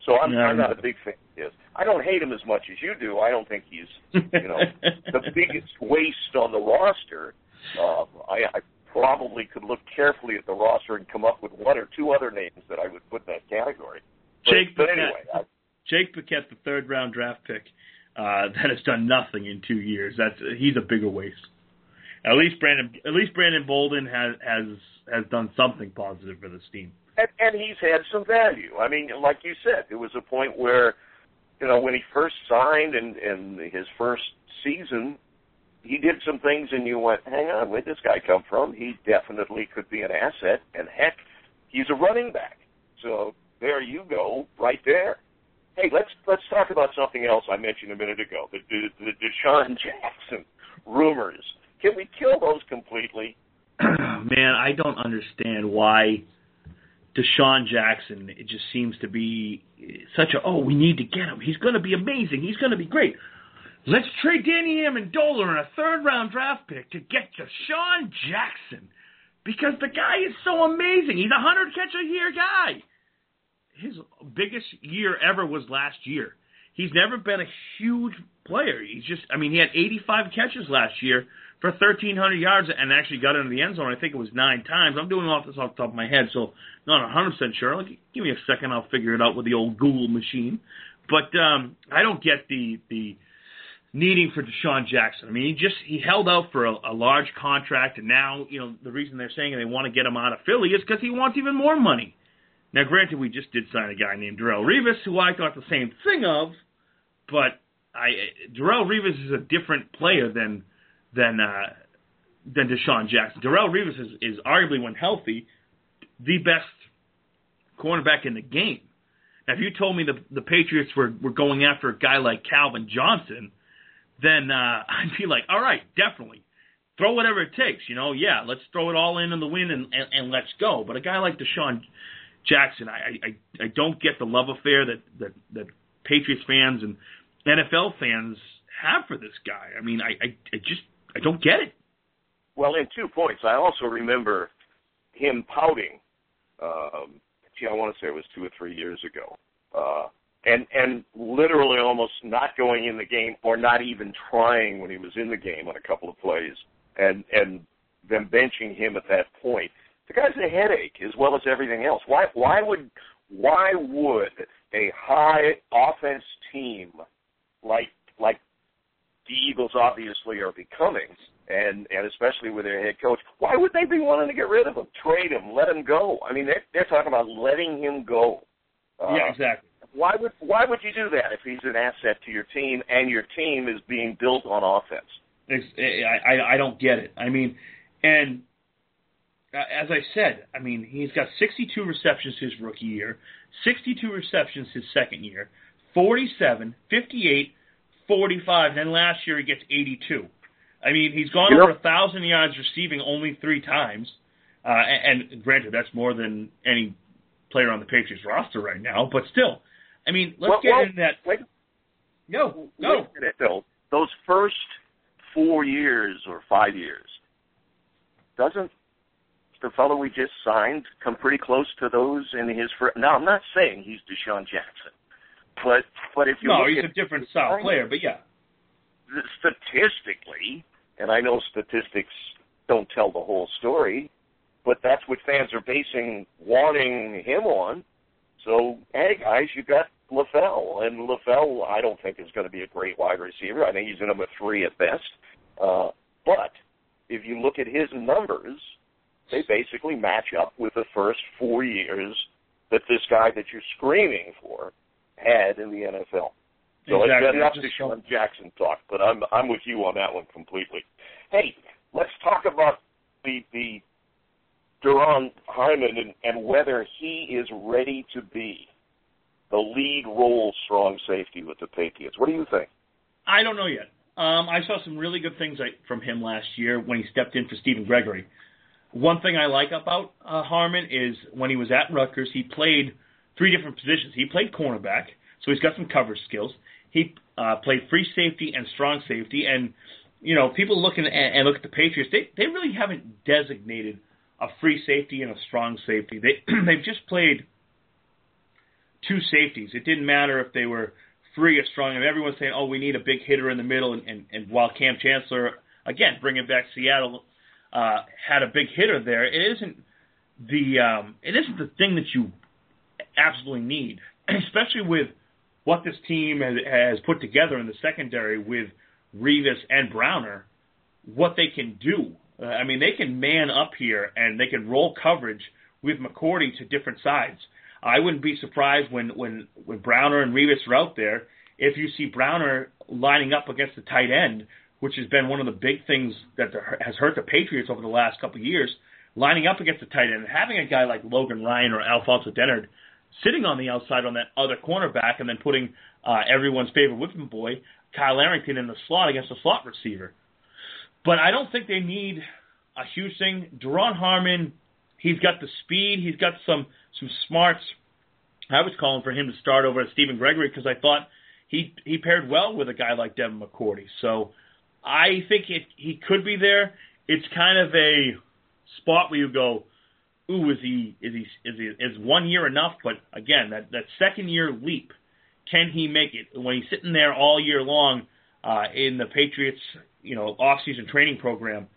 So I'm, Yeah, I'm not a big fan of his. I don't hate him as much as you do. I don't think he's, you know, the biggest waste on the roster. Um, I, I probably could look carefully at the roster and come up with one or two other names that I would put in that category. But, Jake but Bequette. anyway, I, Jake Bequette, the third round draft pick, uh, that has done nothing in two years. That's he's a bigger waste. At least Brandon, at least Brandon Bolden has has has done something positive for this team. and, and he's had some value. I mean, like you said, there was a point where, you know, when he first signed and and his first season, he did some things, and you went, "Hang on, where'd this guy come from? He definitely could be an asset." And heck, he's a running back. So there you go, right there. Hey, let's let's talk about something else I mentioned a minute ago. The the, the DeSean Jackson rumors. Can we kill those completely? Man, I don't understand why DeSean Jackson. It just seems to be such a oh, we need to get him. He's going to be amazing. He's going to be great. Let's trade Danny Amendola and a third round draft pick to get DeSean Jackson because the guy is so amazing. He's a hundred catch a year guy. His biggest year ever was last year. He's never been a huge player. He's just, I mean, he had 85 catches last year for 1,300 yards and actually got into the end zone. I think it was nine times. I'm doing all this off the top of my head, so not 100% sure. Like, give me a second, I'll figure it out with the old Google machine. But um, I don't get the the needing for DeSean Jackson. I mean, he just he held out for a, a large contract, and now you know the reason they're saying they want to get him out of Philly is because he wants even more money. Now, granted, we just did sign a guy named Darrelle Revis, who I thought the same thing of, but I Darrelle Revis is a different player than than uh, than DeSean Jackson. Darrelle Revis is, is arguably, when healthy, the best cornerback in the game. Now, if you told me the the Patriots were were going after a guy like Calvin Johnson, then uh, I'd be like, all right, definitely. Throw whatever it takes, you know. Yeah, let's throw it all in in the wind and, and, and let's go. But a guy like DeSean Jackson, I, I I don't get the love affair that that that Patriots fans and NFL fans have for this guy. I mean, I I, I just I don't get it. Well, in two points, I also remember him pouting. Um, gee, I want to say it was two or three years ago, uh, and and literally almost not going in the game or not even trying when he was in the game on a couple of plays, and and them benching him at that point. The guy's a headache as well as everything else. Why why would why would a high offense team like like the Eagles obviously are becoming, and and especially with their head coach, why would they be wanting to get rid of him, trade him, let him go? I mean, they're they're talking about letting him go. Uh, yeah, exactly. Why would why would you do that if he's an asset to your team and your team is being built on offense? It's, I, I I don't get it. I mean, and uh, as I said, I mean he's got 62 receptions his rookie year, 62 receptions his second year, 47, 58, 45. Then last year he gets 82. I mean he's gone Yep. over a thousand yards receiving only three times. Uh, and, and granted, that's more than any player on the Patriots roster right now. But still, I mean, let's Well- get well, into that. wait- Go, Wait a minute, though. Those first four years or five years, doesn't the fellow we just signed come pretty close to those in his first? Now, I'm not saying he's DeSean Jackson, but but if you No, he's at a different style player, but yeah. statistically, and I know statistics don't tell the whole story, but that's what fans are basing wanting him on. So, hey guys, you got LaFell, and LaFell I don't think is going to be a great wide receiver. I think he's a number three at best. Uh, but if you look at his numbers, they basically match up with the first four years that this guy that you're screaming for had in the NFL. So Exactly. it's enough to Sean Jackson talk, but I'm I'm with you on that one completely. Hey, let's talk about the the Duron Harmon and, and whether he is ready to be the lead role strong safety with the Patriots. What do you think? I don't know yet. Um, I saw some really good things I, from him last year when he stepped in for Stephen Gregory. One thing I like about uh, Harmon is when he was at Rutgers, he played three different positions. He played cornerback, so he's got some coverage skills. He uh, played free safety and strong safety, and you know people looking at, and look at the Patriots, they they really haven't designated a free safety and a strong safety. They they've just played two safeties. It didn't matter if they were free or strong. And everyone's saying, "Oh, we need a big hitter in the middle." And, and, and while Kam Chancellor, again, bringing back Seattle, uh, had a big hitter there, it isn't the um, it isn't the thing that you absolutely need, especially with what this team has, has put together in the secondary with Revis and Browner. What they can do, uh, I mean, they can man up here and they can roll coverage with McCourty to different sides. I wouldn't be surprised when when when Browner and Revis are out there if you see Browner lining up against the tight end, which has been one of the big things that has hurt the Patriots over the last couple of years, lining up against the tight end and having a guy like Logan Ryan or Alfonso Dennard sitting on the outside on that other cornerback and then putting uh, everyone's favorite whipping boy, Kyle Arrington, in the slot against a slot receiver. But I don't think they need a huge thing. Duron Harmon, he's got the speed, he's got some some smarts. I was calling for him to start over at Stephen Gregory because I thought he he paired well with a guy like Devin McCourty. So I think it, he could be there. It's kind of a spot where you go, ooh, is he is he is he is one year enough? But again, that that second year leap, can he make it? When he's sitting there all year long uh, in the Patriots, you know, off season training program,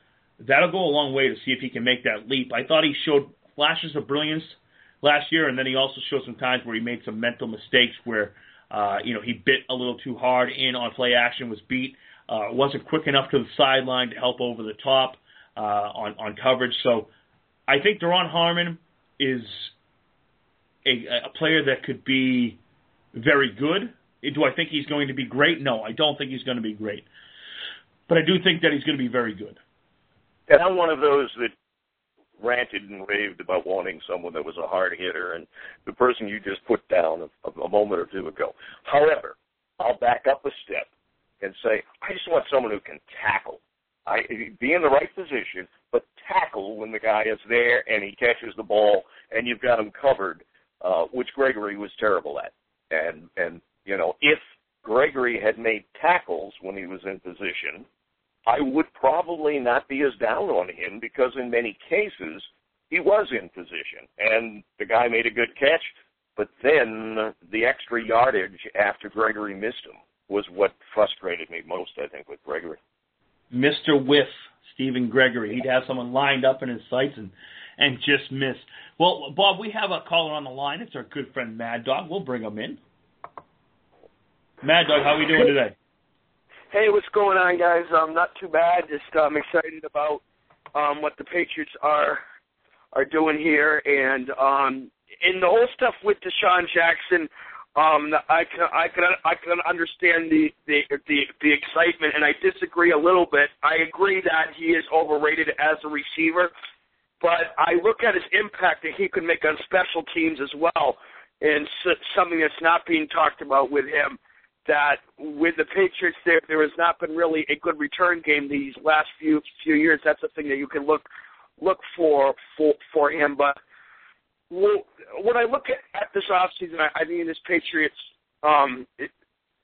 that'll go a long way to see if he can make that leap. I thought he showed flashes of brilliance last year, and then he also showed some times where he made some mental mistakes where uh, you know, he bit a little too hard in on play action, was beat, uh, wasn't quick enough to the sideline to help over the top uh, on on coverage. So I think Duron Harmon is a, a player that could be very good. Do I think he's going to be great? No, I don't think he's going to be great. But I do think that he's going to be very good. And I'm one of those that ranted and raved about wanting someone that was a hard hitter and the person you just put down a, a moment or two ago. However, I'll back up a step and say I just want someone who can tackle. I be in the right position, but tackle when the guy is there and he catches the ball and you've got him covered, uh, which Gregory was terrible at. And and you know if Gregory had made tackles when he was in position, I would probably not be as down on him because in many cases he was in position and the guy made a good catch, but then the extra yardage after Gregory missed him was what frustrated me most, I think, with Gregory. Mr. Whiff, Stephen Gregory. He'd have someone lined up in his sights and and just miss. Well, Bob, we have a caller on the line. It's our good friend Mad Dog. We'll bring him in. Mad Dog, how are we doing today? Hey, what's going on, guys? Um, not too bad. Just um, excited about um, what the Patriots are are doing here, and um, in the whole stuff with DeSean Jackson. Um, I can I can I can understand the, the the the excitement, and I disagree a little bit. I agree that he is overrated as a receiver, but I look at his impact that he could make on special teams as well, and so, something that's not being talked about with him that with the Patriots, there there has not been really a good return game these last few few years. That's the thing that you can look look for for for him. But when I look at, at this offseason, I, I mean this Patriots um, it,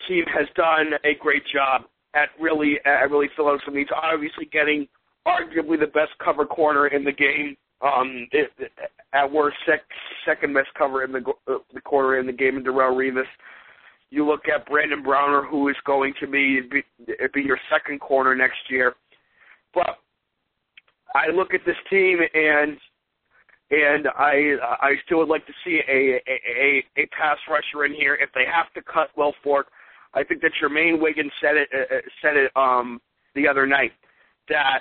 team has done a great job at really at really filling some needs. Obviously, getting arguably the best cover corner in the game. Um, it, at worst, sec, second best cover in the uh, the corner in the game in Darrelle Revis. You look at Brandon Browner, who is going to be be, be your second corner next year. But I look at this team and and I I still would like to see a a, a, pass rusher in here. If they have to cut Wilfork, I think that Jermaine Wiggins said it uh, uh, said it um the other night that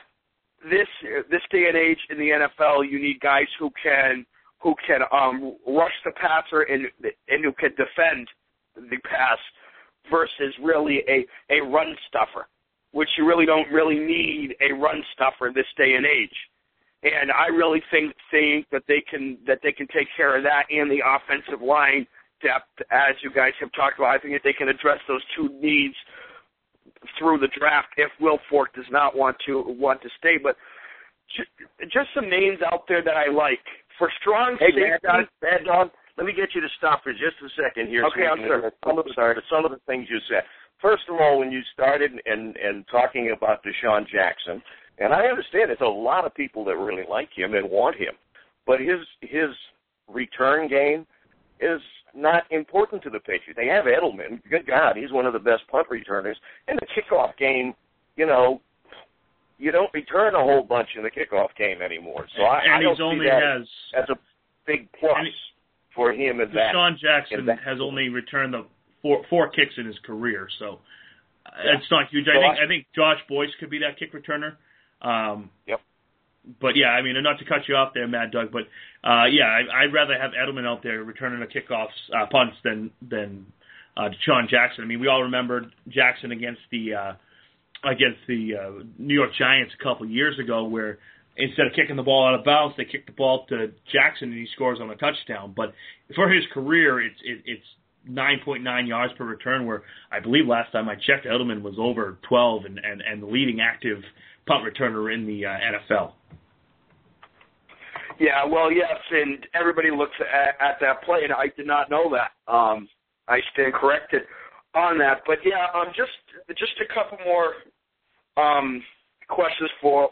this this day and age in the NFL, you need guys who can who can um rush the passer and and who can defend the pass versus really a, a run stuffer, which you really don't really need a run stuffer this day and age. And I really think think that they can that they can take care of that and the offensive line depth as you guys have talked about. I think that they can address those two needs through the draft if Wilfork does not want to want to stay. But just, just some names out there that I like for strong hey, safety. Bad bad dog. Let me get you to stop for just a second here. Okay, so I'm sorry. The, sorry. some of the things you said. First of all, when you started and and talking about DeSean Jackson, and I understand there's a lot of people that really like him and want him, but his his return game is not important to the Patriots. They have Edelman. Good God, he's one of the best punt returners. And the kickoff game, you know, you don't return a whole bunch in the kickoff game anymore. So I, and I don't he's only see that has as a big plus and he- for him in that. DeSean Jackson that- has only returned the four four kicks in his career, so uh, Yeah. it's not huge. I So think I- I think Josh Boyce could be that kick returner. Um, Yep. But yeah, I mean, and not to cut you off there, Mad Doug, but uh, yeah, I, I'd rather have Edelman out there returning the kickoffs uh, punts than than uh, DeSean Jackson. I mean, we all remember Jackson against the uh, against the uh, New York Giants a couple years ago, where instead of kicking the ball out of bounds, they kick the ball to Jackson and he scores on a touchdown. But for his career, it's it, it's 9.9 yards per return, where I believe last time I checked, Edelman was over 12 and and, and the leading active punt returner in the uh, NFL. Yeah, well, yes, and everybody looks at, at that play, and I did not know that. Um, I stand corrected on that, but yeah, um, just just a couple more um, questions for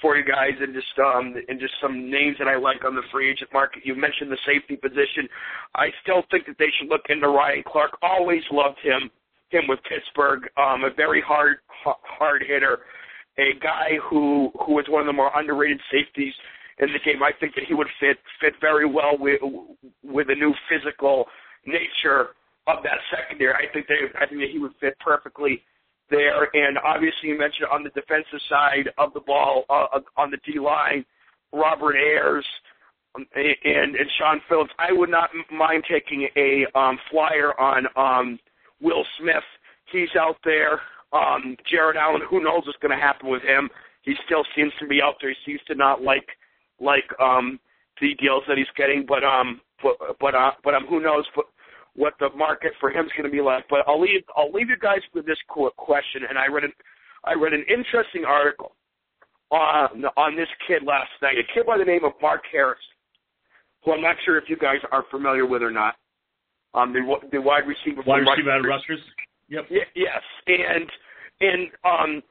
for you guys, and just um, and just some names that I like on the free agent market. You mentioned the safety position. I still think that they should look into Ryan Clark. Always loved him, him with Pittsburgh. Um, a very hard hard hitter, a guy who who was one of the more underrated safeties in the game. I think that he would fit fit very well with with the new physical nature of that secondary. I think they I think that he would fit perfectly there. And obviously, you mentioned on the defensive side of the ball uh, on the D line, Robert Ayers um, and and Shaun Phillips. I would not mind taking a um, flyer on um, Will Smith. He's out there. Um, Jared Allen. Who knows what's going to happen with him? He still seems to be out there. He seems to not like like um the deals that he's getting, but um but but uh, but um who knows what what the market for him is going to be like. But I'll leave I'll leave you guys with this qu- question. And I read an I read an interesting article on on this kid last night. A kid by the name of Mark Harris, who I'm not sure if you guys are familiar with or not. Um, the the wide receiver. Wide receiver out of. Rutgers. Yep. Y- yes, and and um,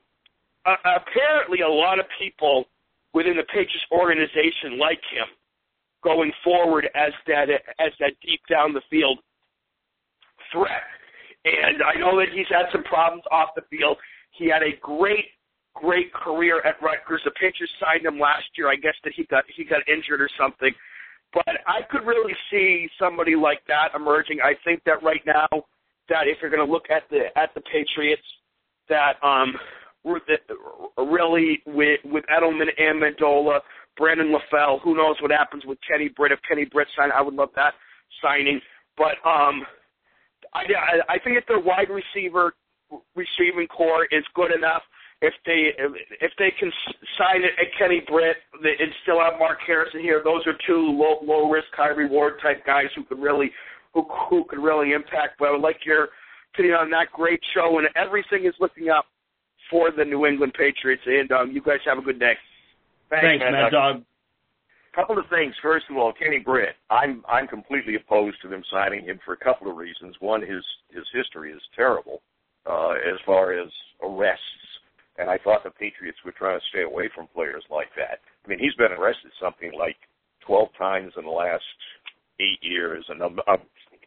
uh, apparently a lot of people within the Patriots organization like him going forward as that as that deep down the field threat. And I know that he's had some problems off the field. He had a great, great career at Rutgers. The Patriots signed him last year. I guess that he got he got injured or something. But I could really see somebody like that emerging. I think that right now, that if you're going to look at the at the Patriots, that um really with with Edelman and Mendola, Brandon LaFell. Who knows what happens with Kenny Britt? If Kenny Britt sign, I would love that signing. But um, I I think if their wide receiver receiving corps is good enough, if they if they can sign it at Kenny Britt and still have Mark Harrison here, those are two low low risk high reward type guys who could really who who could really impact. But I would like your opinion on that great show, and everything is looking up for the New England Patriots. And um, you guys have a good day. Thanks, Mad Mad Dog. Dog. Couple of things. First of all, Kenny Britt. I'm I'm completely opposed to them signing him for a couple of reasons. One, his his history is terrible uh, as far as arrests, and I thought the Patriots were trying to stay away from players like that. I mean, he's been arrested something like 12 times in the last eight years, and I'm, I'm,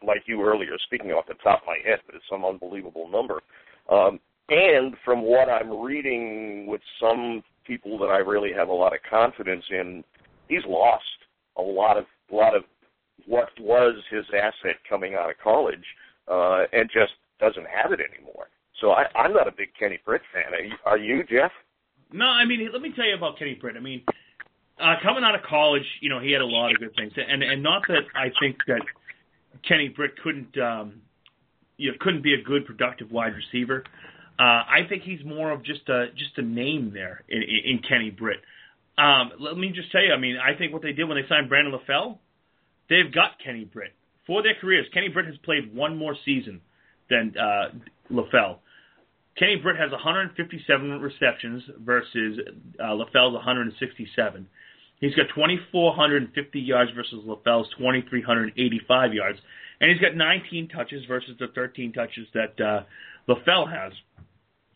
like you earlier, speaking off the top of my head, but it's some unbelievable number. Um, and from what I'm reading with some people that I really have a lot of confidence in, he's lost a lot of a lot of what was his asset coming out of college, uh, and just doesn't have it anymore. So I, I'm not a big Kenny Britt fan. Are you, are you, Jeff? No, I mean, let me tell you about Kenny Britt. I mean, uh, coming out of college, you know, he had a lot of good things, and and not that I think that Kenny Britt couldn't, um, you know, couldn't be a good productive wide receiver. Uh, I think he's more of just a just a name there in, in, in Kenny Britt. Um, let me just tell you, I mean, I think what they did when they signed Brandon LaFell, they've got Kenny Britt for their careers. Kenny Britt has played one more season than uh, LaFell. Kenny Britt has 157 receptions versus uh, LaFell's 167. He's got 2,450 yards versus LaFell's 2,385 yards, and he's got 19 touches versus the 13 touches that uh, LaFell has.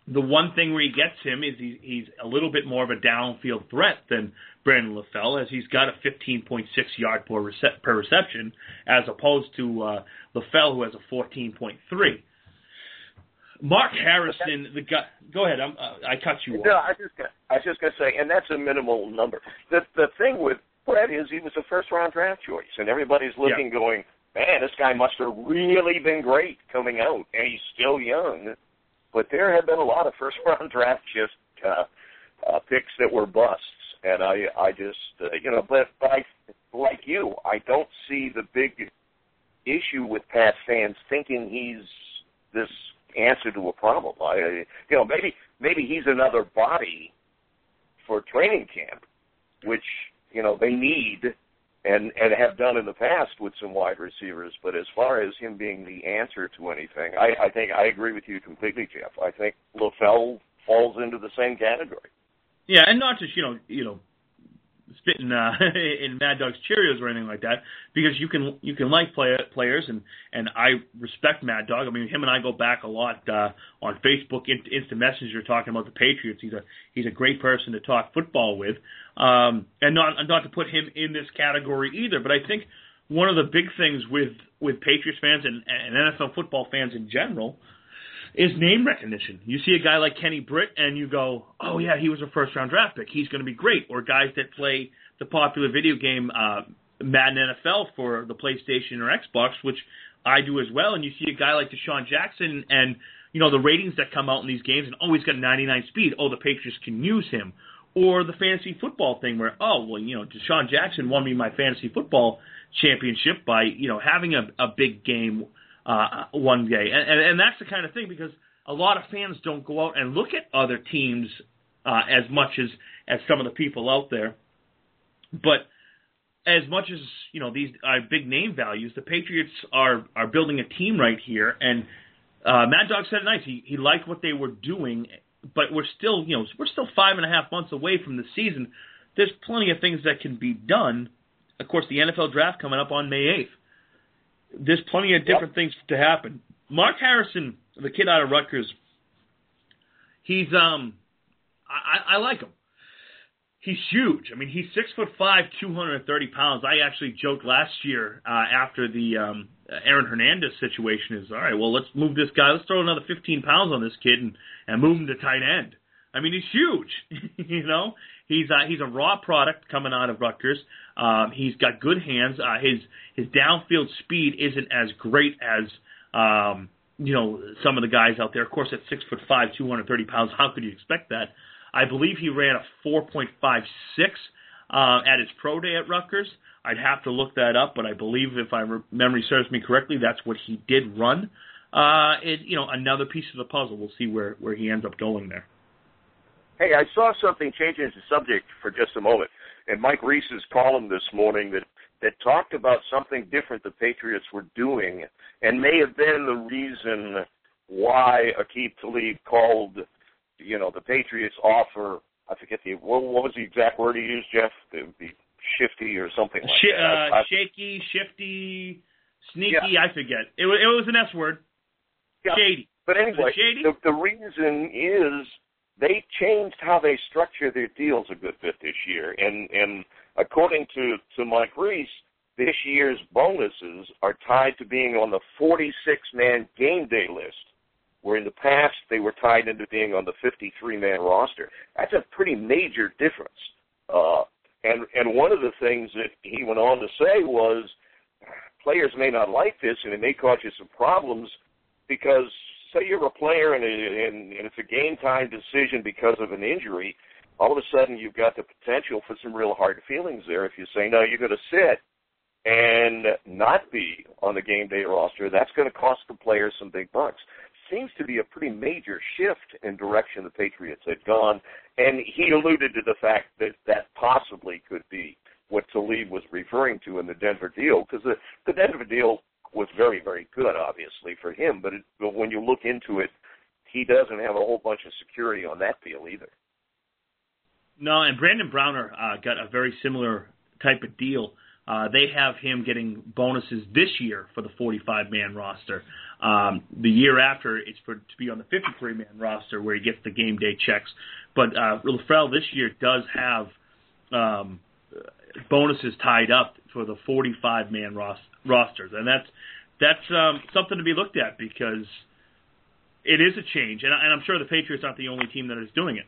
The one thing where he gets him is he, he's a little bit more of a downfield threat than Brandon LaFell, as he's got a 15.6 yard per, rece- per reception, as opposed to uh, LaFell, who has a 14.3. Mark Harrison, the guy. Go ahead. I'm, uh, I cut you off. No, I just I was just gonna say, and that's a minimal number. The the thing with Brett is he was a first round draft choice, and everybody's looking, yeah. going, man, this guy must have really been great coming out, and he's still young. But there have been a lot of first round draft just uh, uh, picks that were busts, and I I just uh, you know, but but I like you, I don't see the big issue with Pat fans thinking he's this answer to a problem. I you know maybe maybe he's another body for training camp, which you know they need and and have done in the past with some wide receivers. But as far as him being the answer to anything, I, I think I agree with you completely, Jeff. I think LaFell falls into the same category. Yeah, and not just you know you know spitting uh, in Mad Dog's Cheerios or anything like that, because you can you can like play, players and and I respect Mad Dog. I mean, him and I go back a lot uh, on Facebook, instant messenger, talking about the Patriots. He's a he's a great person to talk football with, um, and not not to put him in this category either. But I think one of the big things with with Patriots fans and, and NFL football fans in general is name recognition. You see a guy like Kenny Britt and you go, oh yeah, he was a first round draft pick. He's going to be great. Or guys that play the popular video game uh, Madden NFL for the PlayStation or Xbox, which I do as well. And you see a guy like DeSean Jackson and you know the ratings that come out in these games and oh he's got 99 speed. Oh the Patriots can use him. Or the fantasy football thing where oh well you know DeSean Jackson won me my fantasy football championship by you know having a, a big game uh, one day, and, and and that's the kind of thing because a lot of fans don't go out and look at other teams uh, as much as as some of the people out there, but as much as you know these are big name values, the Patriots are are building a team right here, and uh, Mad Dog said it nice. He he liked what they were doing, but we're still you know we're still five and a half months away from the season. There's plenty of things that can be done. Of course, the NFL draft coming up on May eighth there's plenty of different yep. things to happen. Mark Harrison, the kid out of Rutgers, he's um, I, I like him. He's huge. I mean, he's six foot five, two hundred and thirty pounds. I actually joked last year uh, after the um, Aaron Hernandez situation is all right. Well, let's move this guy. Let's throw another fifteen pounds on this kid and and move him to tight end. I mean, he's huge. you know, he's uh, he's a raw product coming out of Rutgers. Um, he's got good hands. Uh, his his downfield speed isn't as great as um, you know some of the guys out there. Of course, at six foot five, two hundred thirty pounds, how could you expect that? I believe he ran a four point five six uh, at his pro day at Rutgers. I'd have to look that up, but I believe if I re- memory serves me correctly, that's what he did run. Uh, it, you know, another piece of the puzzle. We'll see where where he ends up going there. Hey, I saw something changing the subject for just a moment and Mike Reiss's column this morning that that talked about something different the Patriots were doing, and may have been the reason why Aqib Talib called, you know, the Patriots offer. I forget the what, what was the exact word he used, Jeff? The, shifty or something like Sh- that. Uh, I, shaky, shifty, sneaky. Yeah. I forget. It was it was an S word. Yeah. Shady. But anyway, shady? The, the reason is they changed how they structure their deals a good bit this year. And and according to to Mike Reiss, this year's bonuses are tied to being on the 46 man game day list, where in the past they were tied into being on the 53 man roster. That's a pretty major difference. Uh, and and one of the things that he went on to say was players may not like this and it may cause you some problems because say you're a player and, and, and it's a game time decision because of an injury, all of a sudden you've got the potential for some real hard feelings there. If you say, no, you're going to sit and not be on the game day roster, that's going to cost the players some big bucks. Seems to be a pretty major shift in direction the Patriots had gone, and he alluded to the fact that that possibly could be what Talib was referring to in the Denver deal, because the, the Denver deal was very, very good, obviously, for him. But, it, but when you look into it, he doesn't have a whole bunch of security on that deal either. No, and Brandon Browner uh, got a very similar type of deal. Uh, they have him getting bonuses this year for the 45 man roster. Um, the year after, it's for to be on the 53 man roster where he gets the game day checks. But uh, LaFell this year does have um, bonuses tied up for the 45 man ros- rosters, and that's that's um, something to be looked at because it is a change, and, and I'm sure the Patriots aren't the only team that is doing it.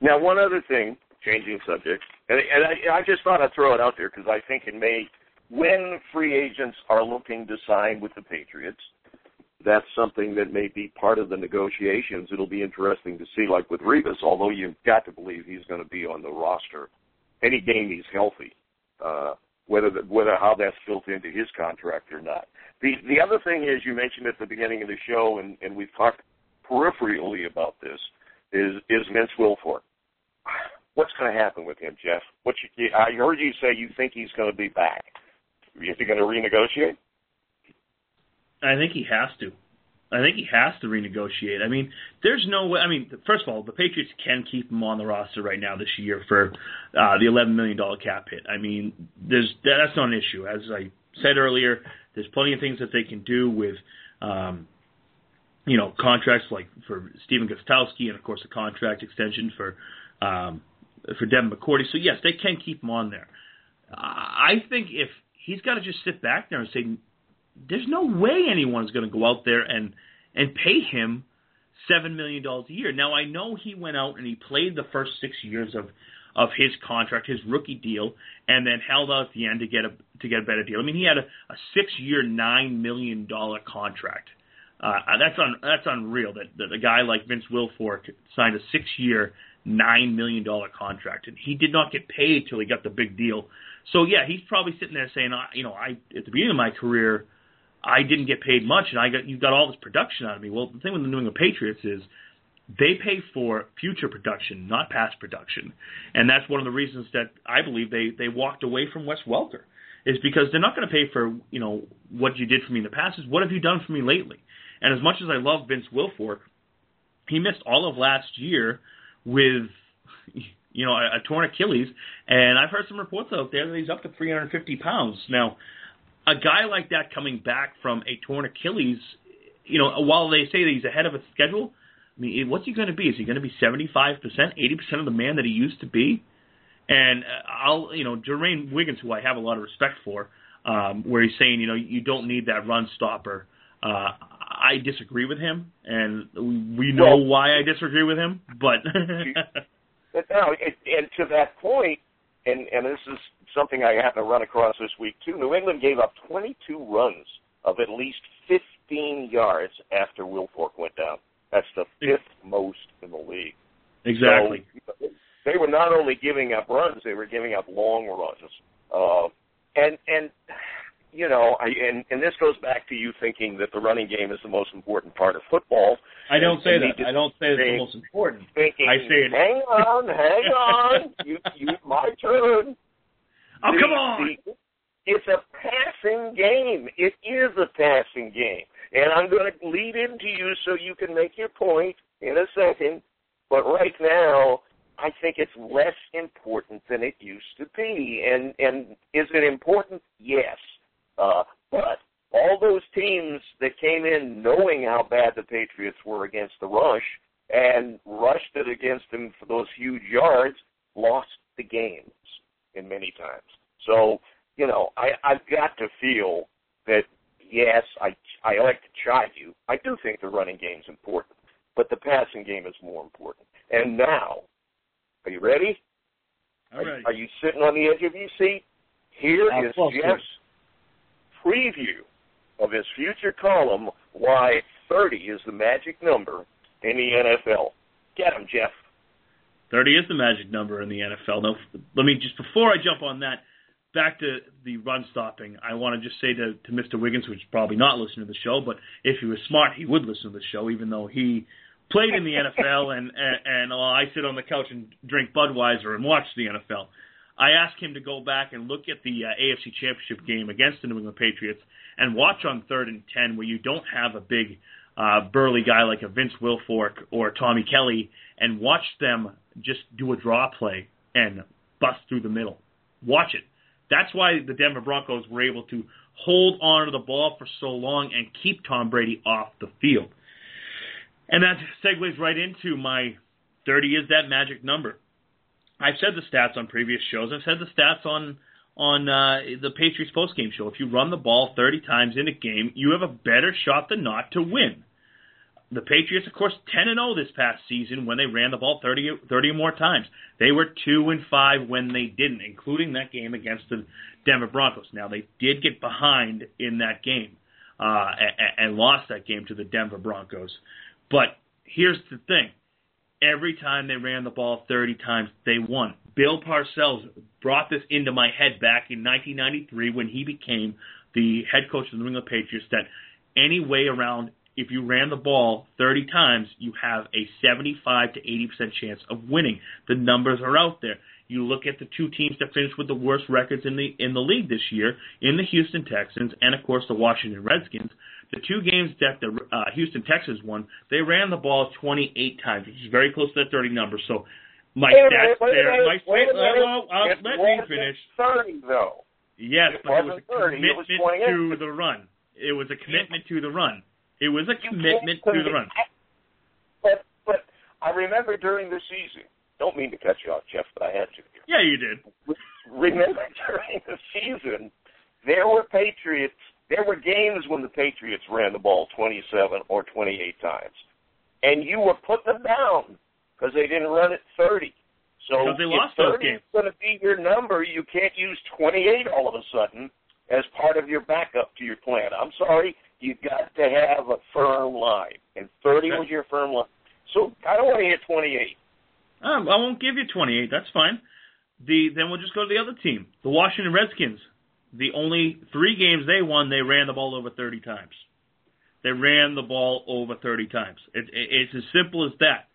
Now, one other thing, changing subject, and, and I, I just thought I'd throw it out there because I think it may, when free agents are looking to sign with the Patriots, that's something that may be part of the negotiations. It'll be interesting to see, like with Revis, although you've got to believe he's going to be on the roster any game he's healthy. Uh, whether the, whether how that's built into his contract or not. The the other thing is you mentioned at the beginning of the show, and, and we've talked peripherally about this, is is Vince Wilfork. What's going to happen with him, Jeff? What you, I heard you say you think he's going to be back. Is he going to renegotiate? I think he has to. I think he has to renegotiate. I mean, there's no way. I mean, first of all, the Patriots can keep him on the roster right now this year for uh, the 11 million dollar cap hit. I mean, there's that's not an issue. As I said earlier, there's plenty of things that they can do with, um, you know, contracts like for Stephen Gostkowski and of course a contract extension for um, for Devin McCourty. So yes, they can keep him on there. I think if he's got to just sit back there and say, there's no way anyone's going to go out there and and pay him seven million dollars a year. Now I know he went out and he played the first six years of of his contract, his rookie deal, and then held out at the end to get a to get a better deal. I mean, he had a, a six year, nine million dollar contract. Uh, that's un, that's unreal that, that a guy like Vince Wilfork signed a six year, nine million dollar contract, and he did not get paid till he got the big deal. So yeah, he's probably sitting there saying, you know, I at the beginning of my career I didn't get paid much, and I got you got all this production out of me. Well, the thing with the New England Patriots is they pay for future production, not past production, and that's one of the reasons that I believe they they walked away from Wes Welker is because they're not going to pay for you know what you did for me in the past. Is what have you done for me lately? And as much as I love Vince Wilfork, he missed all of last year with you know a, a torn Achilles, and I've heard some reports out there that he's up to 350 pounds now a guy like that coming back from a torn Achilles, you know, while they say that he's ahead of his schedule, I mean, what's he going to be? Is he going to be 75%, 80% of the man that he used to be? And uh, I'll, you know, Jermaine Wiggins, who I have a lot of respect for, um, where he's saying, you know, you don't need that run stopper. Uh, I disagree with him, and we know well, why I disagree with him. But no, and to that point, and and this is something I happened to run across this week too. New England gave up 22 runs of at least 15 yards after Wilfork went down. That's the fifth most in the league. Exactly. So they were not only giving up runs; they were giving up long runs. Uh, and and you know, I, and and this goes back to you thinking that the running game is the most important part of football. I don't say that. I don't say it's the most important. Thinking, I say it. Hang on, hang on. you, you, my turn. Oh, the, come on! The, it's a passing game. It is a passing game. And I'm going to lead into you so you can make your point in a second. But right now, I think it's less important than it used to be. And and is it important? Yes. Uh, but all those teams that came in knowing how bad the Patriots were against the rush and rushed it against them for those huge yards lost the games in many times. So, you know, I, I've got to feel that yes, I I like to chide you. I do think the running game is important, but the passing game is more important. And now, are you ready? All right. Are, are you sitting on the edge of your seat? Here is Jeff's preview of his future column why 30 is the magic number in the NFL. Get him, Jeff. 30 is the magic number in the NFL. Now, let me just before I jump on that, back to the run stopping. I want to just say to, to Mr. Wiggins, who's probably not listening to the show, but if he was smart, he would listen to the show, even though he played in the NFL and and, and uh, I sit on the couch and drink Budweiser and watch the NFL. I asked him to go back and look at the uh, AFC Championship game against the New England Patriots and watch on third and ten where you don't have a big uh, burly guy like a Vince Wilfork or Tommy Kelly and watch them just do a draw play and bust through the middle. Watch it. That's why the Denver Broncos were able to hold on to the ball for so long and keep Tom Brady off the field. And that segues right into my 30 is that magic number. I've said the stats on previous shows. I've said the stats on on uh, the Patriots postgame show. If you run the ball 30 times in a game, you have a better shot than not to win. The Patriots, of course, 10 and 0 this past season when they ran the ball 30, 30 more times. They were 2 and 5 when they didn't, including that game against the Denver Broncos. Now they did get behind in that game uh, and, and lost that game to the Denver Broncos. But here's the thing: every time they ran the ball 30 times, they won. Bill Parcells brought this into my head back in 1993 when he became the head coach of the New England Patriots. That any way around if you ran the ball 30 times, you have a 75 to 80% chance of winning. The numbers are out there. You look at the two teams that finished with the worst records in the in the league this year, in the Houston Texans and of course the Washington Redskins. The two games that the uh, Houston Texans won, they ran the ball 28 times, which is very close to that 30 number. So my Wait a stats minute, there, my wait minute. well, uh, let me finish. 30 though. Yes, It but it was a 30, it was commitment to the run. It was a commitment to the run. It was a commitment to the run. But but I remember during the season. Don't mean to cut you off, Jeff, but I had to. Yeah, you did. Remember during the season, there were Patriots. There were games when the Patriots ran the ball 27 or 28 times, and you were putting them down because they didn't run it 30. So Because they lost those 30 games. is going to be your number, you can't use 28 all of a sudden as part of your backup to your plan. I'm sorry, you got to have a firm line, and 30 was your firm line. So I don't want to hit 28. Um, I won't give you 28. That's fine. The then we'll just go to the other team, the Washington Redskins. The only three games they won, they ran the ball over 30 times. They ran the ball over 30 times. It, it, it's as simple as that.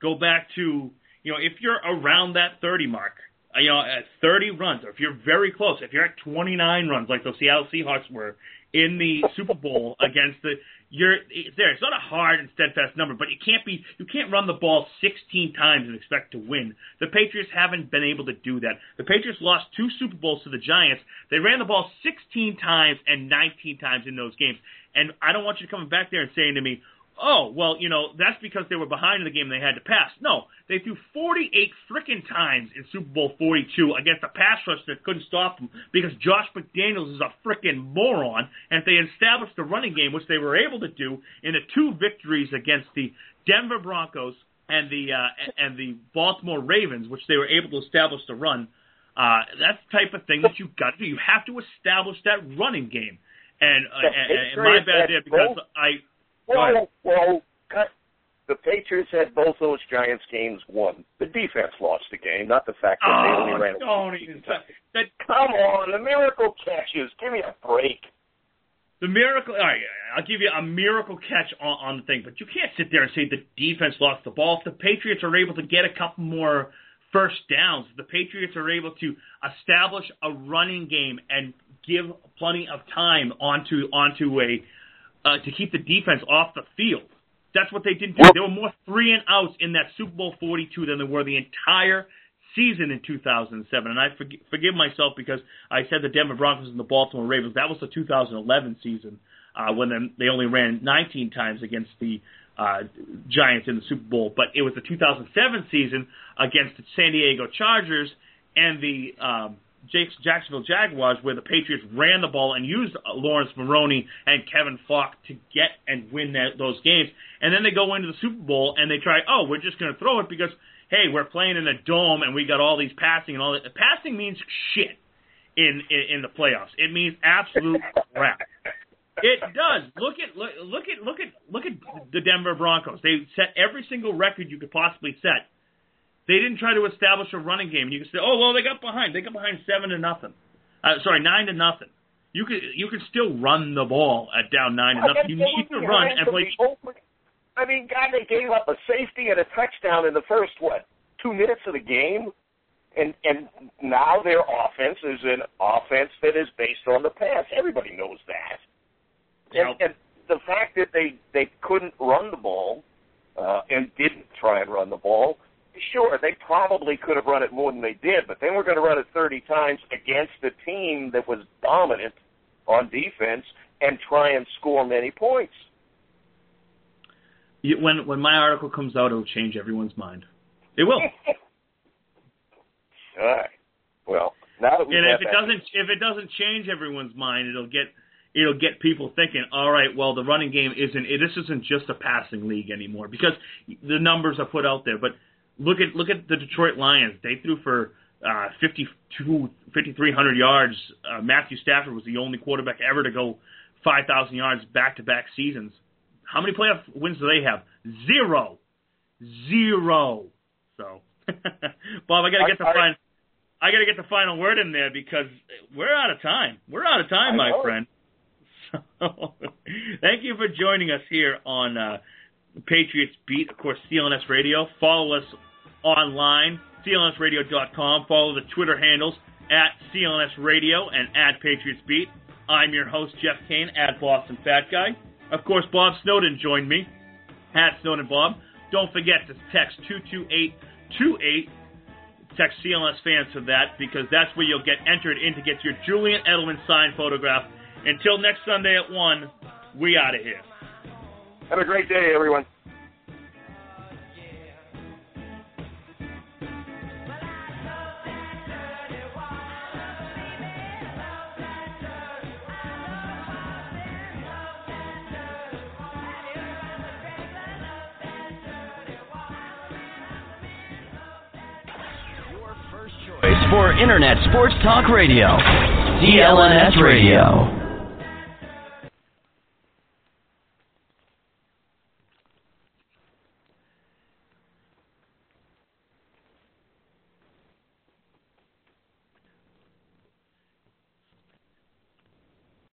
Go back to you know if you're around that 30 mark, uh, you know at 30 runs, or if you're very close, if you're at 29 runs like the Seattle Seahawks were in the Super Bowl against the you're it's there. It's not a hard and steadfast number, but you can't be. You can't run the ball 16 times and expect to win. The Patriots haven't been able to do that. The Patriots lost two Super Bowls to the Giants. They ran the ball 16 times and 19 times in those games. And I don't want you coming back there and saying to me, "Oh, well, you know, that's because they were behind in the game. and They had to pass." No, they threw 48 frickin' times in Super Bowl 42 against a pass rush that couldn't stop them because Josh McDaniels is a frickin' moron. And if they established the running game, which they were able to do in the two victories against the Denver Broncos and the uh, and the Baltimore Ravens, which they were able to establish the run. Uh, that's the type of thing that you've got to do. You have to establish that running game. And, uh, and, and my bad there because I. Well, well, cut. The Patriots had both those Giants games won. The defense lost the game, not the fact that they only Oh, ran. don't even times. that Come on, the miracle catches. Give me a break. the miracle. All right, I'll give you a miracle catch on, on the thing, but you can't sit there and say the defense lost the ball. If the Patriots are able to get a couple more first downs, the Patriots are able to establish a running game and give plenty of time onto onto a uh, to keep the defense off the field. That's what they didn't do. There were more three and outs in that Super Bowl 42 than there were the entire season in 2007. And I forg- forgive myself because I said the Denver Broncos and the Baltimore Ravens. That was the 2011 season uh, when they only ran 19 times against the uh, Giants in the Super Bowl. But it was the 2007 season against the San Diego Chargers and the um, Jacksonville Jaguars, where the Patriots ran the ball and used uh, Laurence Maroney and Kevin Faulk to get and win that, those games. And then they go into the Super Bowl and they try, oh, we're just going to throw it because, hey, we're playing in a dome and we got all these passing and all that. Passing means shit in, in, in the playoffs. It means absolute crap. It does. Look at look, look at look at look at the Denver Broncos. They set every single record you could possibly set. They didn't try to establish a running game. You can say, "Oh, well, they got behind. They got behind seven to nothing. Uh, sorry, nine to nothing." You could you could still run the ball at down nine to nothing. You need to run and play. I mean, God, they gave up a safety and a touchdown in the first what two minutes of the game, and and now their offense is an offense that is based on the pass. Everybody knows that. And, Yep. and the fact that they they couldn't run the ball uh, and didn't try and run the ball, sure, they probably could have run it more than they did, but they were going to run it 30 times against a team that was dominant on defense and try and score many points. You, when when my article comes out, it'll change everyone's mind. It will. All right. Well, Now that we've and if it doesn't if it doesn't change everyone's mind, it'll get it'll get people thinking. All right, well the running game isn't this isn't just a passing league anymore because the numbers are put out there. But look at look at the Detroit Lions. They threw for uh, 52, 5,300 yards. Uh, Matthew Stafford was the only quarterback ever to go 5,000 yards back to back seasons. How many playoff wins do they have? Zero, zero. So, Bob, I got to get the I- I- final. I got to get the final word in there because we're out of time. We're out of time, I my know. friend. So, thank you for joining us here on uh, Patriots Beat, of course, CLNS Radio. Follow us online, clnsradio.com. Follow the Twitter handles at CLNS Radio and at Patriots Beat. I'm your host, Jeff Kane, at Boston Fat Guy. Of course, Bob Snowden joined me, at Snowden Bob. Don't forget to text 22828 text CLS fans for that because that's where you'll get entered in to get your Julian Edelman signed photograph. Until next Sunday at 1, we out of here. Have a great day, everyone. For Internet Sports Talk Radio. CLNS Radio.